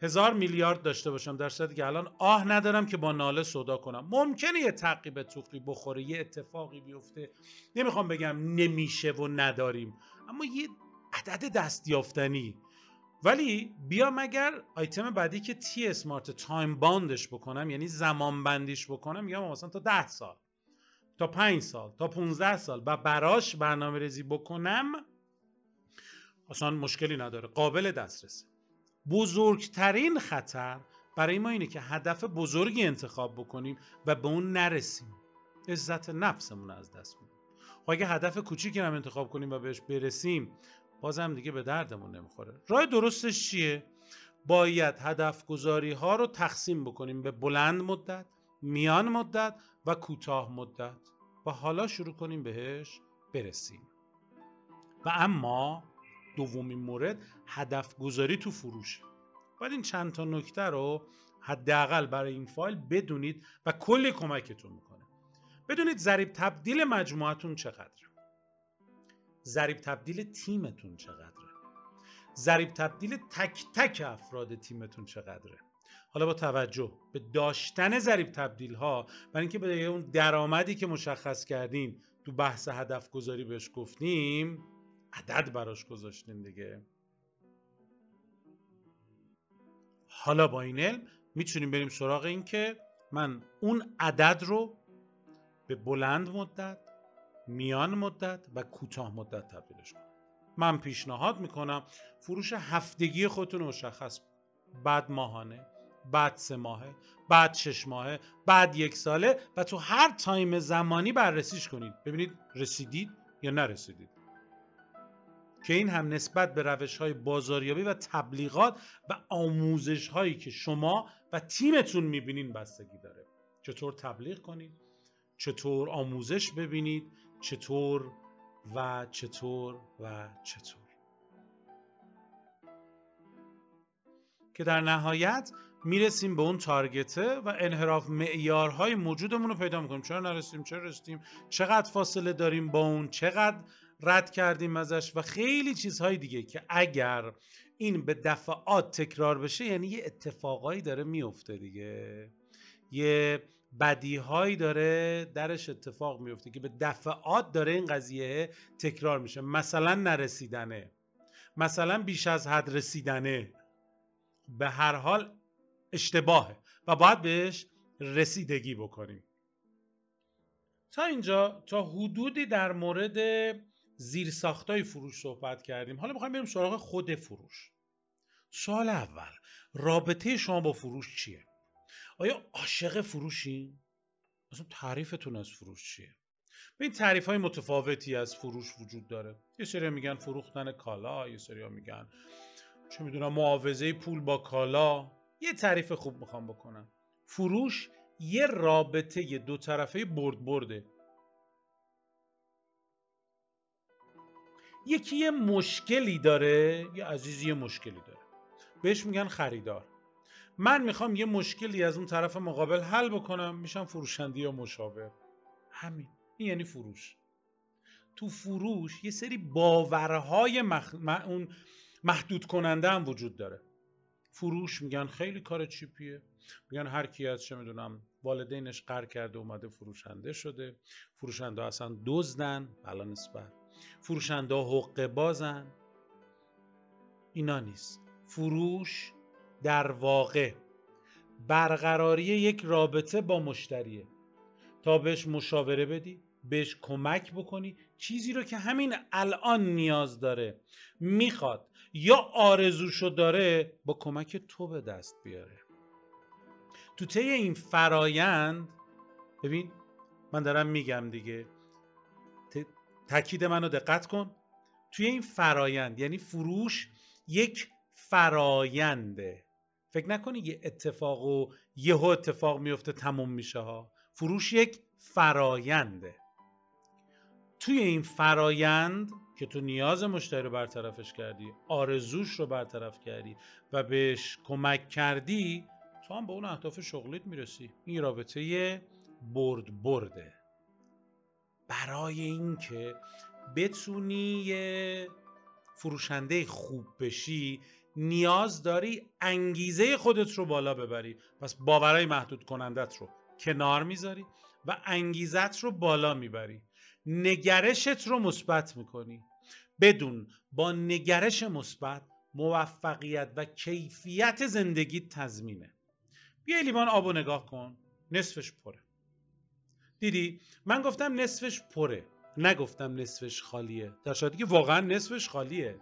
هزار میلیارد داشته باشم در صورتی که الان آه ندارم که با ناله صدا کنم. ممکنه یه تعقیب توقی بخوره یه اتفاقی بیفته. نمی‌خوام بگم نمیشه و نداریم اما یه عدد دستیافتنی. ولی بیام اگر آیتم بعدی که T SMART time bound ش بکنم یعنی زمان بندیش بکنم میگم مثلا تا ده سال تا پنج سال تا 15 سال و براش برنامه ریزی بکنم اصلا مشکلی نداره. قابل دسترسه. بزرگترین خطر برای ما اینه که هدف بزرگی انتخاب بکنیم و به اون نرسیم. عزت نفسمون از دست میدیم. خب اگه هدف کوچیکی هم انتخاب کنیم و بهش برسیم بازم دیگه به دردمون نمی‌خوره. راه درستش چیه؟ باید هدف گذاری ها رو تقسیم بکنیم به بلند مدت میان مدت و کوتاه مدت. و حالا شروع کنیم بهش برسیم. و اما دومین مورد هدف گذاری تو فروش. باید این چند تا نکته رو حداقل برای این فایل بدونید و کلی کمکتون می‌کنه. بدونید ضریب تبدیل مجموعتون چقدره؟ ضریب تبدیل تیمتون چقدره؟ ضریب تبدیل تک تک افراد تیمتون چقدره؟ حالا با توجه به داشتن ضریب تبدیل ها برای اینکه به اون درآمدی که مشخص کردیم تو بحث هدف گذاری بهش گفتیم عدد براش گذاشتیم دیگه. حالا با این علم می‌تونیم بریم سراغ این که من اون عدد رو به بلند مدت میان مدت و کوتاه مدت تبدیلش کنم. من پیشنهاد می‌کنم فروش هفتگی خودتون مشخص بعد ماهانه بعد سه ماهه بعد شش ماهه بعد یک ساله و تو هر تایم زمانی بررسیش کنید. ببینید رسیدید یا نرسیدید. که این هم نسبت به روش های بازاریابی و تبلیغات و آموزش هایی که شما و تیمتون می‌بینین بستگی داره. چطور تبلیغ کنید؟ چطور آموزش ببینید؟ چطور و چطور و چطور؟ که در نهایت می‌رسیم به اون تارگته و انحراف معیارهای موجودمون رو پیدا می‌کنیم. چرا نرسیم؟ چرا رسیدیم؟ چقدر فاصله داریم با اون؟ چقدر رد کردیم ازش و خیلی چیزهای دیگه که اگر این به دفعات تکرار بشه یعنی یه اتفاقایی داره میفته دیگه. یه بدیهایی داره درش اتفاق میفته که به دفعات داره این قضیه تکرار میشه. مثلا نرسیدنه. مثلا بیش از حد رسیدنه. به هر حال اشتباهه و باید بهش رسیدگی بکنیم. تا اینجا تا حدودی در مورد زیر ساختای فروش صحبت کردیم. حالا می‌خوایم بریم سراغ خود فروش. سوال اول رابطه شما با فروش چیه؟ آیا عاشق فروشی؟ اصلا تعریفتون از فروش چیه؟ به این تعریف های متفاوتی از فروش وجود داره. یه سری میگن فروختن کالا یه سری میگن چه می‌دونم معاوضه پول با کالا. یه تعریف خوب می‌خوام بکنم. فروش یه رابطه دو طرفه برد برده. یکی یه مشکلی داره یه عزیزی یه مشکلی داره. بهش میگن خریدار. من می‌خوام یه مشکلی از اون طرف مقابل حل بکنم میشم فروشنده یا مشاور. همین. این یعنی فروش. تو فروش یه سری باورهای مخ... اون محدود کننده هم وجود داره. فروش میگن خیلی کار چیپیه. میگن هر کی از چه می‌دونم والدینش قر کرده اومده فروشنده شده. فروشنده اصلا دزدن بلا نسبت فروشنده حقه بازن. اینا نیست. فروش در واقع برقراری یک رابطه با مشتریه. تا بهش مشاوره بدی بهش کمک بکنی چیزی رو که همین الان نیاز داره می‌خواد یا آرزوشو داره با کمک تو به دست بیاره. تو طی این فرایند ببین من دارم میگم دیگه. تاکید منو دقت کن. توی این فرایند یعنی فروش یک فراینده فکر نکنی یه اتفاق و یهو اتفاق میفته تموم میشه ها. فروش یک فراینده توی این فرایند که تو نیاز مشتری رو برطرفش کردی آرزوش رو برطرف کردی و بهش کمک کردی تو هم به اون اهداف شغلیت می‌رسی. این رابطه برد برده برای اینکه بتونی یه فروشنده خوب بشی نیاز داری انگیزه خودت رو بالا ببری. پس باورهای محدود کنندت رو کنار می‌ذاری و انگیزت رو بالا می‌بری. نگرشت رو مثبت می‌کنی. بدون با نگرش مثبت موفقیت و کیفیت زندگی تضمینه. بیا لیوان آب و نگاه کن. نصفش پره. دیدی؟ من گفتم نصفش پره. نگفتم نصفش خالیه. در صورتی که واقعا نصفش خالیه.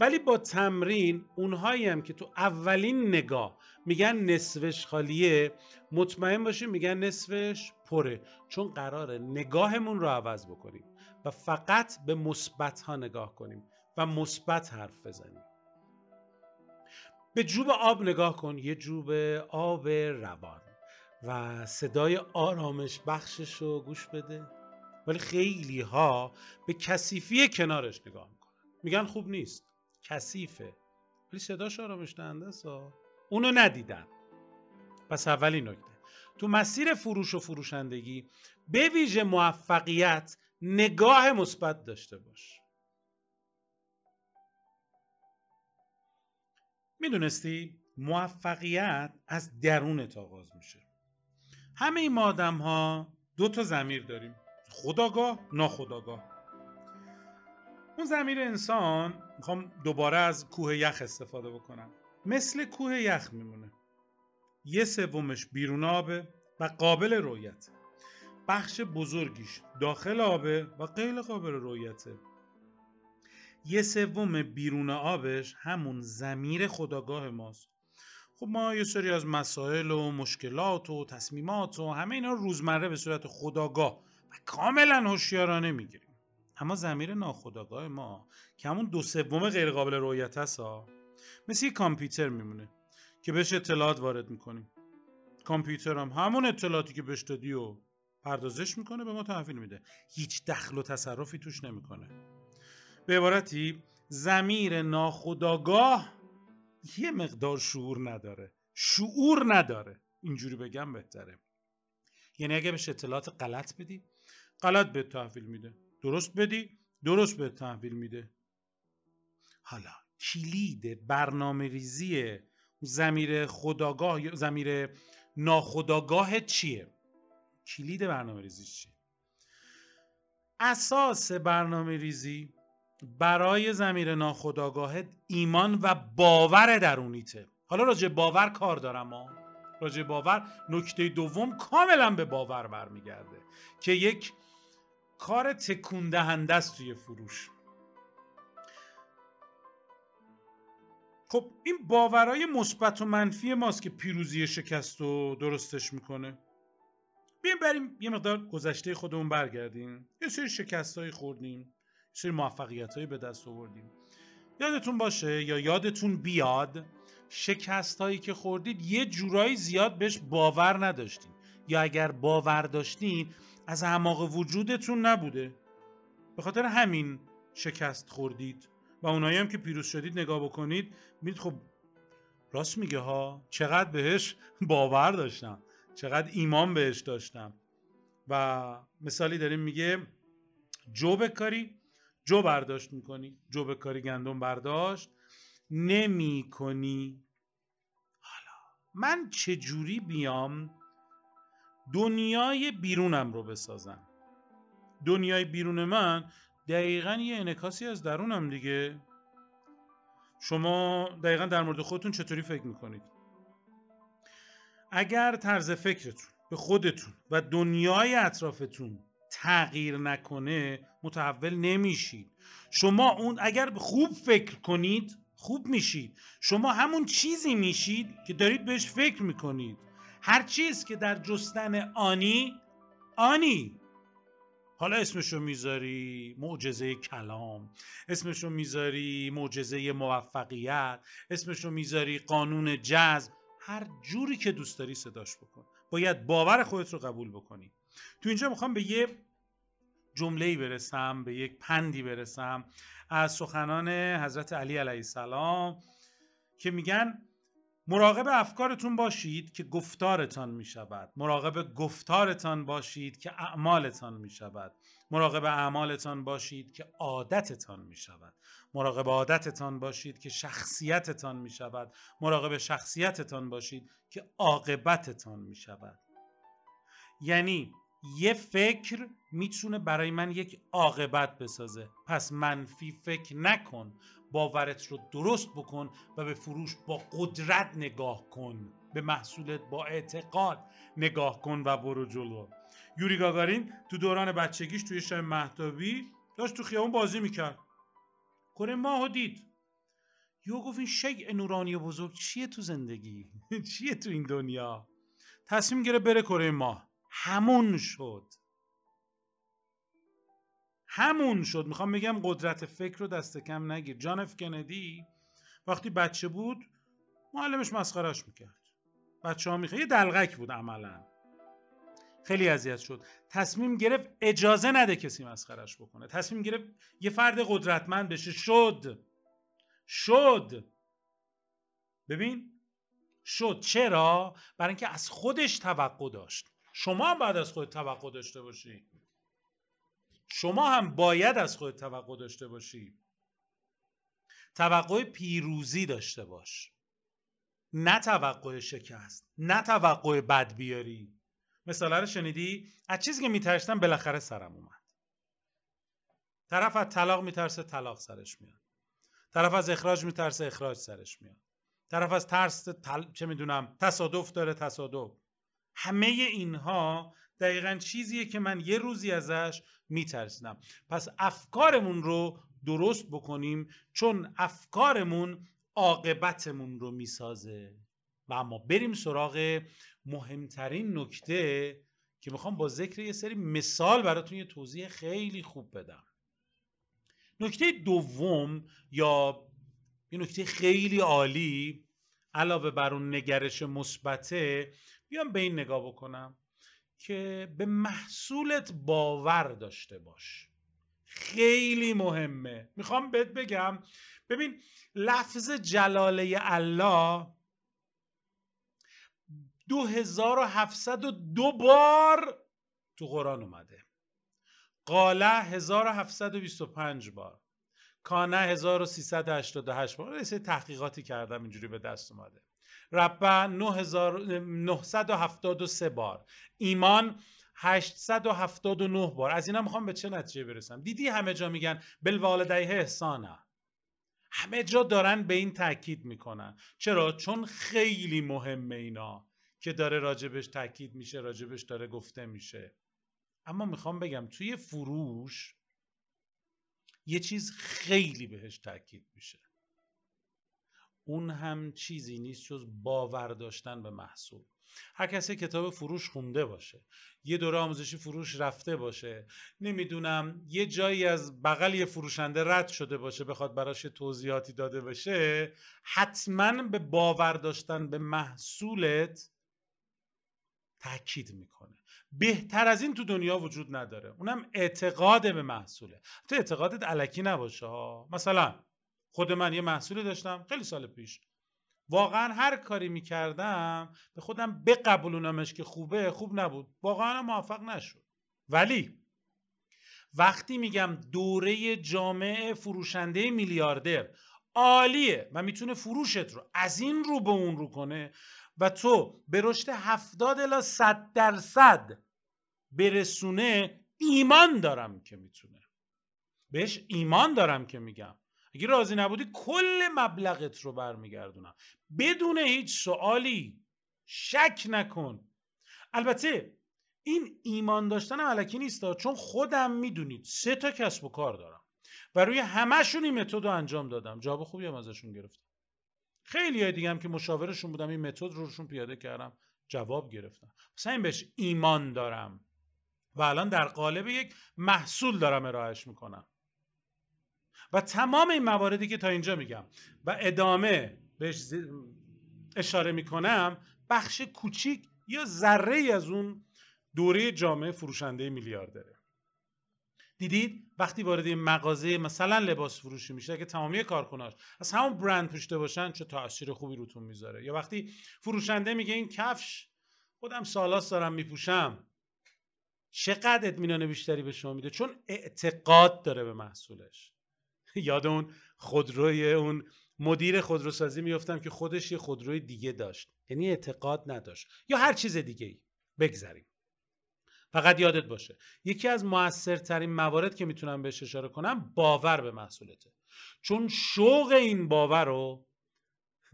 ولی با تمرین اونهایی هم که تو اولین نگاه میگن نصفش خالیه مطمئن باشیم میگن نصفش پره. چون قراره نگاهمون رو عوض بکنیم و فقط به مثبت ها نگاه کنیم و مثبت حرف بزنیم. به جوب آب نگاه کن. یه جوب آب روان. و صدای آرامش بخشش رو گوش بده. ولی خیلی ها به کثیفی کنارش نگاه می‌کنن. میگن خوب نیست. کثیفه. ولی صداش آرامش دهنده است. اونو ندیدن. پس اولی نکته. تو مسیر فروش و فروشندگی به ویژه موفقیت نگاه مثبت داشته باش. می‌دونستی؟ موفقیت از درونت آغاز میشه. همه این آدم ها دو تا زمیر داریم. خداگاه ناخداگاه. اون زمیر انسان می‌خوام دوباره از کوه یخ استفاده بکنم. مثل کوه یخ میمونه. یه سومش بیرون آبه و قابل رویت بخش بزرگیش داخل آبه و غیر قابل رویته یه سوم بیرون آبش همون زمیر خداگاه ماست. خب ما یه سری از مسائل و مشکلات و تصمیمات و همه اینا روزمره به صورت خداگاه و کاملا هوشیارانه می‌گیریم. اما زمیر ناخداگاه ما که همون دو سوم غیر قابل رویت هست ها مثل یه کامپیوتر میمونه که بهش اطلاعات وارد می‌کنیم. کامپیوتر هم همون اطلاعاتی که بهش دادی و پردازش می‌کنه به ما تحویل میده. هیچ دخل و تصرفی توش نمی‌کنه. به عبارتی زمیر ناخداگاه یه مقدار شعور نداره. شعور نداره. اینجوری بگم بهتره. یعنی اگه بهش اطلاعات غلط بدی غلط به تحویل میده. درست بدی درست به تحویل میده. حالا کلید برنامه ریزی زمیر خداگاه زمیر ناخداگاه چیه؟ کلید برنامه ریزی چیه؟ اساس برنامه ریزی برای زمیر ناخداگاه ایمان و باور درونیته. حالا راجع باور کار دارم ها. راجع باور نکته دوم کاملا به باور برمیگرده که یک کار تکون دهنده است توی فروش. خب این باورهای مثبت و منفی ماست که پیروزی شکست رو درستش می‌کنه. بیایم بریم یه مقدار گذشته خودمون برگردیم. یه سری شکست خوردیم. سری موفقیت به دست آوردیم. یادتون باشه یا یادتون بیاد شکست هایی که خوردید یه جورایی زیاد بهش باور نداشتین. یا اگر باور داشتین از اعماق وجودتون نبوده. به خاطر همین شکست خوردید. و اونایی هم که پیروز شدید نگاه بکنید میید خب راست میگه ها چقدر بهش باور داشتم. چقدر ایمان بهش داشتم. و مثالی داریم میگه جو بکاری جو برداشت می‌کنی؟ جو بکاری گندم برداشت. نمی کنی. حالا من چجوری بیام دنیای بیرونم رو بسازم؟ دنیای بیرون من دقیقا یه انکاسی از درونم دیگه. شما دقیقا در مورد خودتون چطوری فکر می‌کنید؟ اگر طرز فکرتون به خودتون و دنیای اطرافتون تغییر نکنه متحول نمیشید. شما اون اگر خوب فکر کنید خوب میشید. شما همون چیزی میشید که دارید بهش فکر می‌کنید. هر چیز که در جستن آنی آنی. حالا اسمشو می‌ذاری معجزه کلام. اسمشو می‌ذاری معجزه موفقیت. اسمشو می‌ذاری قانون جذب. هر جوری که دوست داری صداش بکن. باید باور خودت رو قبول بکنی. تو اینجا می‌خوام به یه جمله برسم به یک پندی برسم از سخنان حضرت علی علیه السلام که میگن مراقب افکارتون باشید که گفتارتان می شود مراقب گفتارتان باشید که اعمالتان می شود مراقب اعمالتان باشید که عادتتان می شود مراقب عادتتان باشید که شخصیتتان می شود مراقب شخصیتتان باشید که عاقبتتان می شود یعنی یه فکر می‌تونه برای من یک عاقبت بسازه. پس منفی فکر نکن. باورت رو درست بکن و به فروش با قدرت نگاه کن. به محصولت با اعتقاد نگاه کن و برو جلو. یوری گاگارین تو دوران بچگیش توی شب محتابی داشت تو خیابون بازی می‌کرد. کره ماهو دید. یو گفت این شیء نورانی بزرگ چیه تو زندگی؟ چیه تو این دنیا؟ تصمیم گرفت بره کره ماه. همون شد. همون شد. می‌خوام بگم قدرت فکر رو دست کم نگیر. جان اف کندی وقتی بچه بود معلمش مسخرش می‌کرد. بچه ها می‌خواد یه دلغک بود عملا. خیلی اذیت شد. تصمیم گرفت اجازه نده کسی مسخرش بکنه. تصمیم گرفت یه فرد قدرتمند بشه. شد. شد. ببین؟ شد. چرا؟ برای اینکه از خودش توقع داشت. شما هم باید از خود توقع داشته باشی. شما هم باید از خود توقع داشته باشی. توقع پیروزی داشته باش. نه توقع شکست نه توقع بد بیاری. مثاله رو شنیدی؟ از چیزی که میترسیدم بالاخره سرم اومد. طرف از طلاق میترسه طلاق سرش میاد. طرف از اخراج میترسه اخراج سرش میاد. طرف از ترس تل... چه می‌دونم تصادف داره تصادف. همه اینها دقیقا چیزیه که من یه روزی ازش میترسیدم. پس افکارمون رو درست بکنیم چون افکارمون عاقبتمون رو می‌سازه. و اما بریم سراغ مهمترین نکته که می‌خوام با ذکر یه سری مثال براتون یه توضیح خیلی خوب بدم. نکته دوم یا یه نکته خیلی عالی علاوه بر اون نگرش مثبته بیام به این نگاه بکنم که به محصولت باور داشته باش. خیلی مهمه. می‌خوام بهت بگم ببین لفظ جلاله الله 2702 بار تو قرآن اومده. قاله 1725 بار. کانه 1388 بار تحقیقاتی کردم اینجوری به دست اومده. ربه 973 بار. ایمان 879 بار. از اینا می‌خوام به چه نتیجه برسم؟ دیدی همه جا میگن بالوالدیه احسانه همه جا دارن به این تاکید می‌کنن. چرا؟ چون خیلی مهمه اینا که داره راجبش تاکید میشه راجبش داره گفته میشه. اما می‌خوام بگم توی فروش یه چیز خیلی بهش تاکید میشه. اون هم چیزی نیست جز باور داشتن به محصول. هر کسی کتاب فروش خونده باشه یه دوره آموزشی فروش رفته باشه نمی‌دونم یه جایی از بغل یه فروشنده رد شده باشه بخواد براش توضیحاتی داده بشه حتما به باور داشتن به محصولت تاکید می‌کنه. بهتر از این تو دنیا وجود نداره. اونم اعتقاد به محصوله. تو اعتقادت علکی نباشه مثلا خود من یه محصولی داشتم خیلی سال پیش. واقعا هر کاری می‌کردم به خودم بقبولونمش که خوبه خوب نبود. واقعا موفق نشد. ولی وقتی میگم دوره جامعه فروشنده میلیاردر عالیه و می‌تونه فروشت رو از این رو به اون رو کنه و تو به رشد 70 الی 100 درصد برسونه ایمان دارم که می‌تونه. بهش ایمان دارم که میگم. اگه راضی نبودی کل مبلغت رو برمیگردونم. بدون هیچ سوالی شک نکن. البته این ایمان داشتن علکی نیست چون خودم می‌دونید سه تا کسب و کار دارم. و روی همهشون این متد رو انجام دادم. جواب خوبی هم ازشون گرفتم. خیلی های دیگه هم که مشاورشون بودم این متد رو روشون پیاده کردم. جواب گرفتم. پس این بهش ایمان دارم. و الان در قالب یک محصول دارم ارائهش می‌کنم. و تمام این مواردی که تا اینجا میگم و ادامه بهش اشاره می‌کنم بخش کوچیک یا ذره از اون دوره جامعه فروشنده میلیاردره. دیدید؟ وقتی وارد مغازه مثلا لباس فروشی میشه که تمامی کارکناش از همون برند پوشته باشن چه تاثیر خوبی روتون می‌ذاره؟ یا وقتی فروشنده میگه این کفش خودم سالاس دارم میپوشم چقدر اطمینان بیشتری به شما میده؟ چون اعتقاد داره به محصولش. یاد اون خودروی اون مدیر خودروسازی میفتم که خودش یه خودروی دیگه داشت. یعنی اعتقاد نداشت. یا هر چیز دیگه ای فقط یادت باشه. یکی از موثرترین موارد که می‌تونم بهش اشاره کنم باور به محصولته. چون شوق این باور رو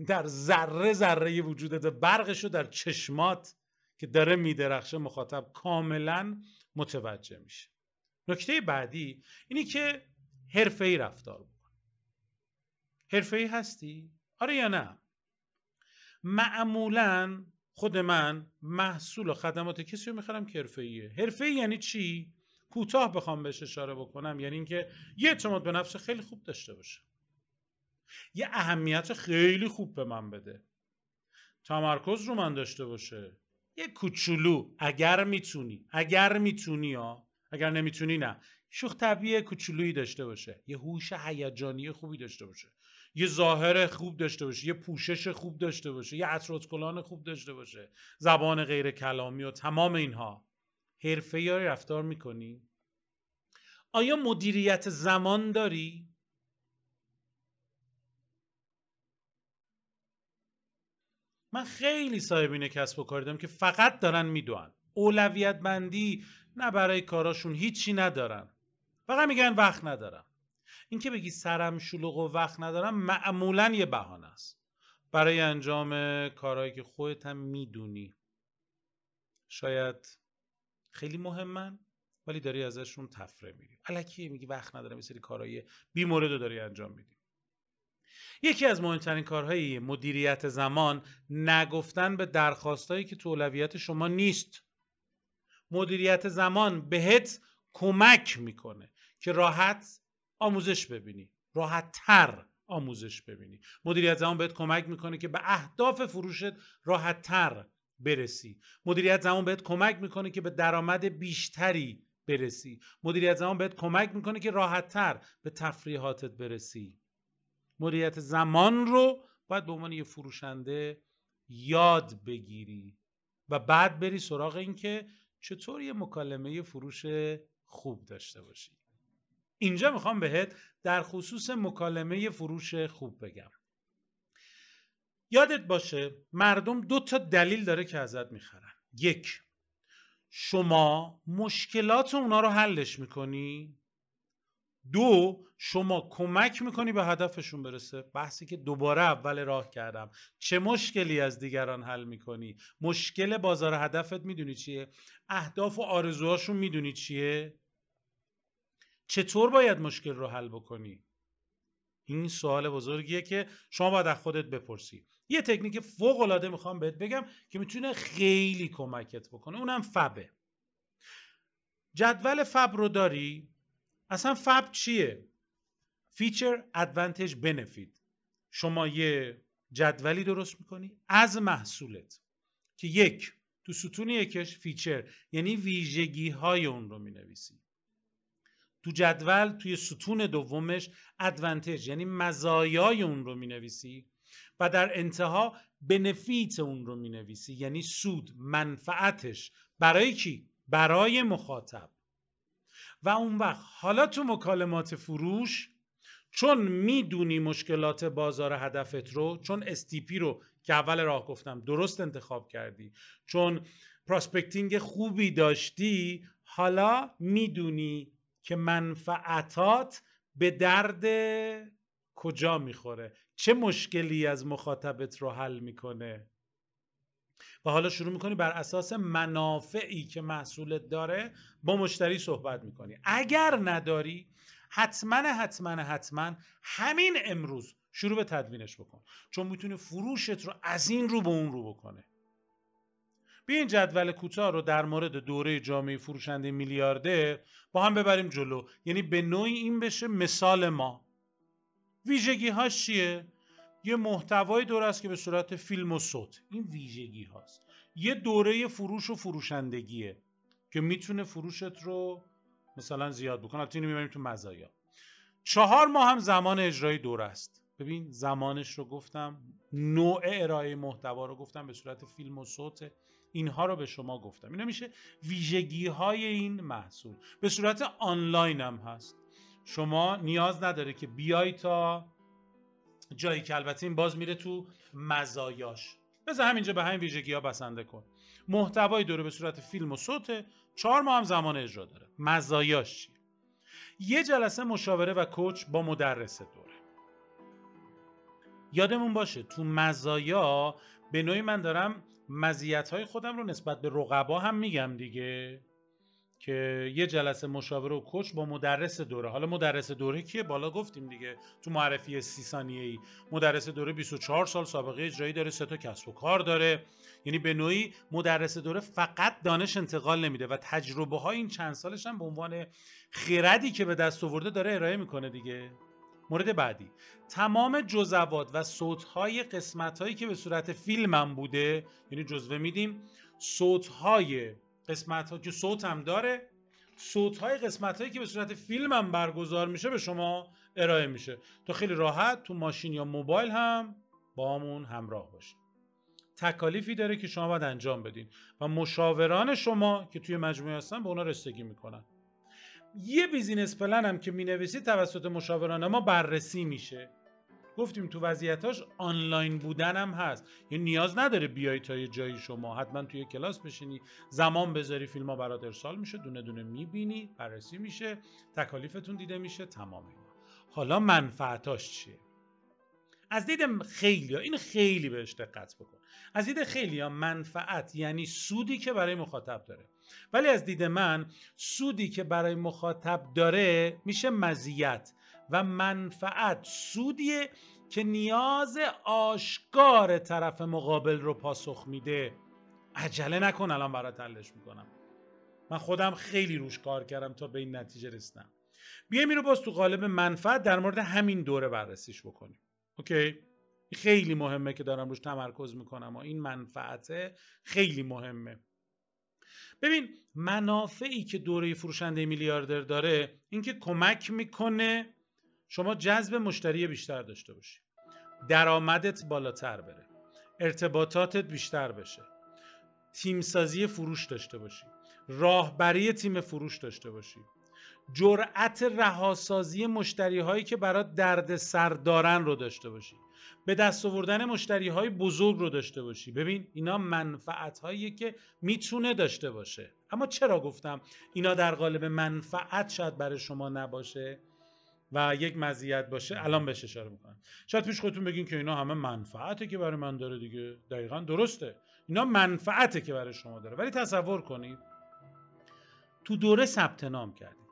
در ذره ذره وجودت برقش رو در چشمات که داره میدرخشه مخاطب کاملا متوجه میشه. نکته بعدی اینی که حرفه‌ای رفتار بکن حرفه‌ای هستی؟ آره یا نه؟ معمولا خود من محصول و خدمات کسی رو می‌خرم که حرفه‌ایه. حرفه‌ای یعنی چی؟ کوتاه بخوام بهش اشاره بکنم یعنی اینکه یه اعتماد به نفس خیلی خوب داشته باشه. یه اهمیت خیلی خوب به من بده. تمرکز رو من داشته باشه. یه کوچولو اگر می‌تونی اگر می‌تونی ها اگر نمی‌تونی نه. شوخ طبیعی کوچولویی داشته باشه. یه هوش هیجانی خوبی داشته باشه. یه ظاهر خوب داشته باشه. یه پوشش خوب داشته باشه. یه کلان خوب داشته باشه. زبان غیر کلامی و تمام اینها. حرفه رفتار می‌کنی؟ آیا مدیریت زمان داری؟ من خیلی صاحبین کسب و کاری دارم که فقط دارن می‌دونن اولویت بندی نه برای کاراشون هیچی ندارن. فقط میگن وقت ندارم. اینکه بگی سرم شلوغ و وقت ندارم معمولا یه بهانه است. برای انجام کارهایی که خودت هم می‌دونی. شاید خیلی مهمن ولی داری ازشون تفره میری. الکی میگی وقت ندارم یه سری کارهای بی داری انجام میدی. یکی از مهمترین کارهای مدیریت زمان نگفتن به درخواستایی که تو اولویت شما نیست. مدیریت زمان بهت کمک می‌کنه که راحت آموزش ببینی راحت تر آموزش ببینی. مدیریت زمان بهت کمک می‌کنه که به اهداف فروشت راحت تر برسی. مدیریت زمان بهت کمک می‌کنه که به درآمد بیشتری برسی. مدیریت زمان بهت کمک می‌کنه که راحت تر به تفریحاتت برسی. مدیریت زمان رو باید به عنوان یه فروشنده یاد بگیری و بعد بری سراغ این که چطور یه مکالمه فروش خوب داشته باشی. اینجا می‌خوام بهت در خصوص مکالمه فروش خوب بگم. یادت باشه مردم دو تا دلیل داره که ازت می‌خرن. یک شما مشکلات اونا رو حلش می‌کنی. دو شما کمک می‌کنی به هدفشون برسه. بحثی که دوباره اول راه کردم. چه مشکلی از دیگران حل می‌کنی؟ مشکل بازار هدفت می‌دونی چیه؟ اهداف و آرزوهاشون می‌دونی چیه؟ چطور باید مشکل رو حل بکنی؟ این سوال بزرگیه که شما باید از خودت بپرسی. یه تکنیک فوق العاده می‌خوام بهت بگم که می‌تونه خیلی کمکت بکنه. اونم فبه. جدول فب رو داری؟ اصلا فب چیه؟ feature advantage benefit. شما یه جدولی درست می‌کنی از محصولت که یک تو ستون یکش feature یعنی ویژگی های اون رو می‌نویسی. تو جدول توی ستون دومش advantage یعنی مزایای اون رو می‌نویسی و در انتها benefit اون رو می‌نویسی یعنی سود منفعتش. برای کی؟ برای مخاطب. و اون وقت حالا تو مکالمات فروش چون می‌دونی مشکلات بازار هدفت رو چون STP رو که اول راه گفتم درست انتخاب کردی چون prospecting خوبی داشتی حالا می‌دونی که منفعتات به درد کجا می‌خوره؟ چه مشکلی از مخاطبت رو حل می‌کنه؟ و حالا شروع می‌کنی بر اساس منافعی که محصولت داره با مشتری صحبت می‌کنی. اگر نداری حتما حتما حتما همین امروز شروع به تدوینش بکن. چون می‌تونه فروشت رو از این رو به اون رو بکنه. این جدول کوتاه رو در مورد دوره جامعه فروشنده میلیارده با هم ببریم جلو. یعنی به نوعی این بشه مثال ما. ویژگی هاش چیه؟ یه محتوای دور است که به صورت فیلم و صوت. این ویژگی هاست. یه دوره فروش و فروشندگیه که می‌تونه فروشت رو مثلا زیاد بکن البته اینو می‌بریم تو مزایا. چهار ماه هم زمان اجرای دوره است. ببین زمانش رو گفتم نوع ارائه محتوا رو گفتم به صورت فیلم و صوت. اینها رو به شما گفتم. اینا میشه ویژگی های این محصول. به صورت آنلاین هم هست. شما نیاز نداره که بیای تا جایی که البته این باز میره تو مزایاش. بذار همینجا به همین ویژگی ها بسنده کن. محتوای دوره به صورت فیلم و صوت چهار ماه هم زمان اجرا داره. مزایاش چیه؟ یه جلسه مشاوره و کوچ با مدرس دوره. یادمون باشه تو مزایا به نوعی من دارم مزیت های خودم رو نسبت به رقبا هم میگم دیگه. که یه جلسه مشاوره و کوچ با مدرس دوره. حالا مدرس دوره کیه؟ بالا گفتیم دیگه. تو معرفی سی ثانیه ای مدرس دوره 24 سال سابقه اجرایی داره سه تا کسب و کار داره. یعنی به نوعی مدرس دوره فقط دانش انتقال نمیده و تجربه های این چند سالش هم به عنوان خردی که به دست آورده داره ارائه می‌کنه دیگه. مورد بعدی. تمام جزوات و صوتهای قسمت هایی که به صورت فیلم هم بوده یعنی جزوه میدیم صوتهای قسمت ها که صوت هم داره. صوت های قسمت هایی که به صورت فیلم هم برگزار میشه به شما ارائه میشه. تا خیلی راحت تو ماشین یا موبایل هم باهامون همراه باشید تکالیفی داره که شما باید انجام بدین و مشاوران شما که توی مجموعه هستن به اونا رسیدگی می‌کنن. یه business plan هم که می‌نویسید توسط مشاوران ما بررسی میشه. گفتیم تو وضعیتاش آنلاین بودن هم هست. یعنی نیاز نداره بیای تا یه جایی شما حتما توی کلاس بشینی زمان بذاری فیلم ها برات ارسال میشه دونه دونه می‌بینی بررسی میشه تکالیفتون دیده میشه تمام اینا. حالا منفعتاش چیه؟ از دید خیلی ها این خیلی بهش دقت بکن. از دید خیلی ها منفعت یعنی سودی که برای مخاطب داره. ولی از دید من سودی که برای مخاطب داره میشه مزیت. و منفعت سودیه که نیاز آشکار طرف مقابل رو پاسخ میده. عجله نکن الان برات حلش می‌کنم. من خودم خیلی روش کار کردم تا به این نتیجه رسیدم. بیایم این رو باز تو قالب منفعت در مورد همین دوره بررسیش بکنیم. اوکی؟ خیلی مهمه که دارم روش تمرکز می‌کنم و این منفعت خیلی مهمه. ببین منافعی که دوره فروشنده میلیاردر داره اینکه کمک می‌کنه شما جذب مشتری بیشتر داشته باشی. درآمدت بالاتر بره. ارتباطاتت بیشتر بشه. تیمسازی فروش داشته باشی. راهبری تیم فروش داشته باشی. جرأت رهاسازی مشتری هایی که برات درد سر دارن رو داشته باشی. به دست آوردن مشتری های بزرگ رو داشته باشی. ببین اینا منفعت هایی که می‌تونه داشته باشه. اما چرا گفتم اینا در قالب منفعت شاید برای شما نباشه؟ و یک مزیت باشه الان بهش اشاره می‌کنم. شاید پیش خودتون بگین که اینا همه منفعته که برای من داره دیگه. دقیقا درسته. اینا منفعته که برای شما داره. ولی تصور کنید تو دوره ثبت نام کردید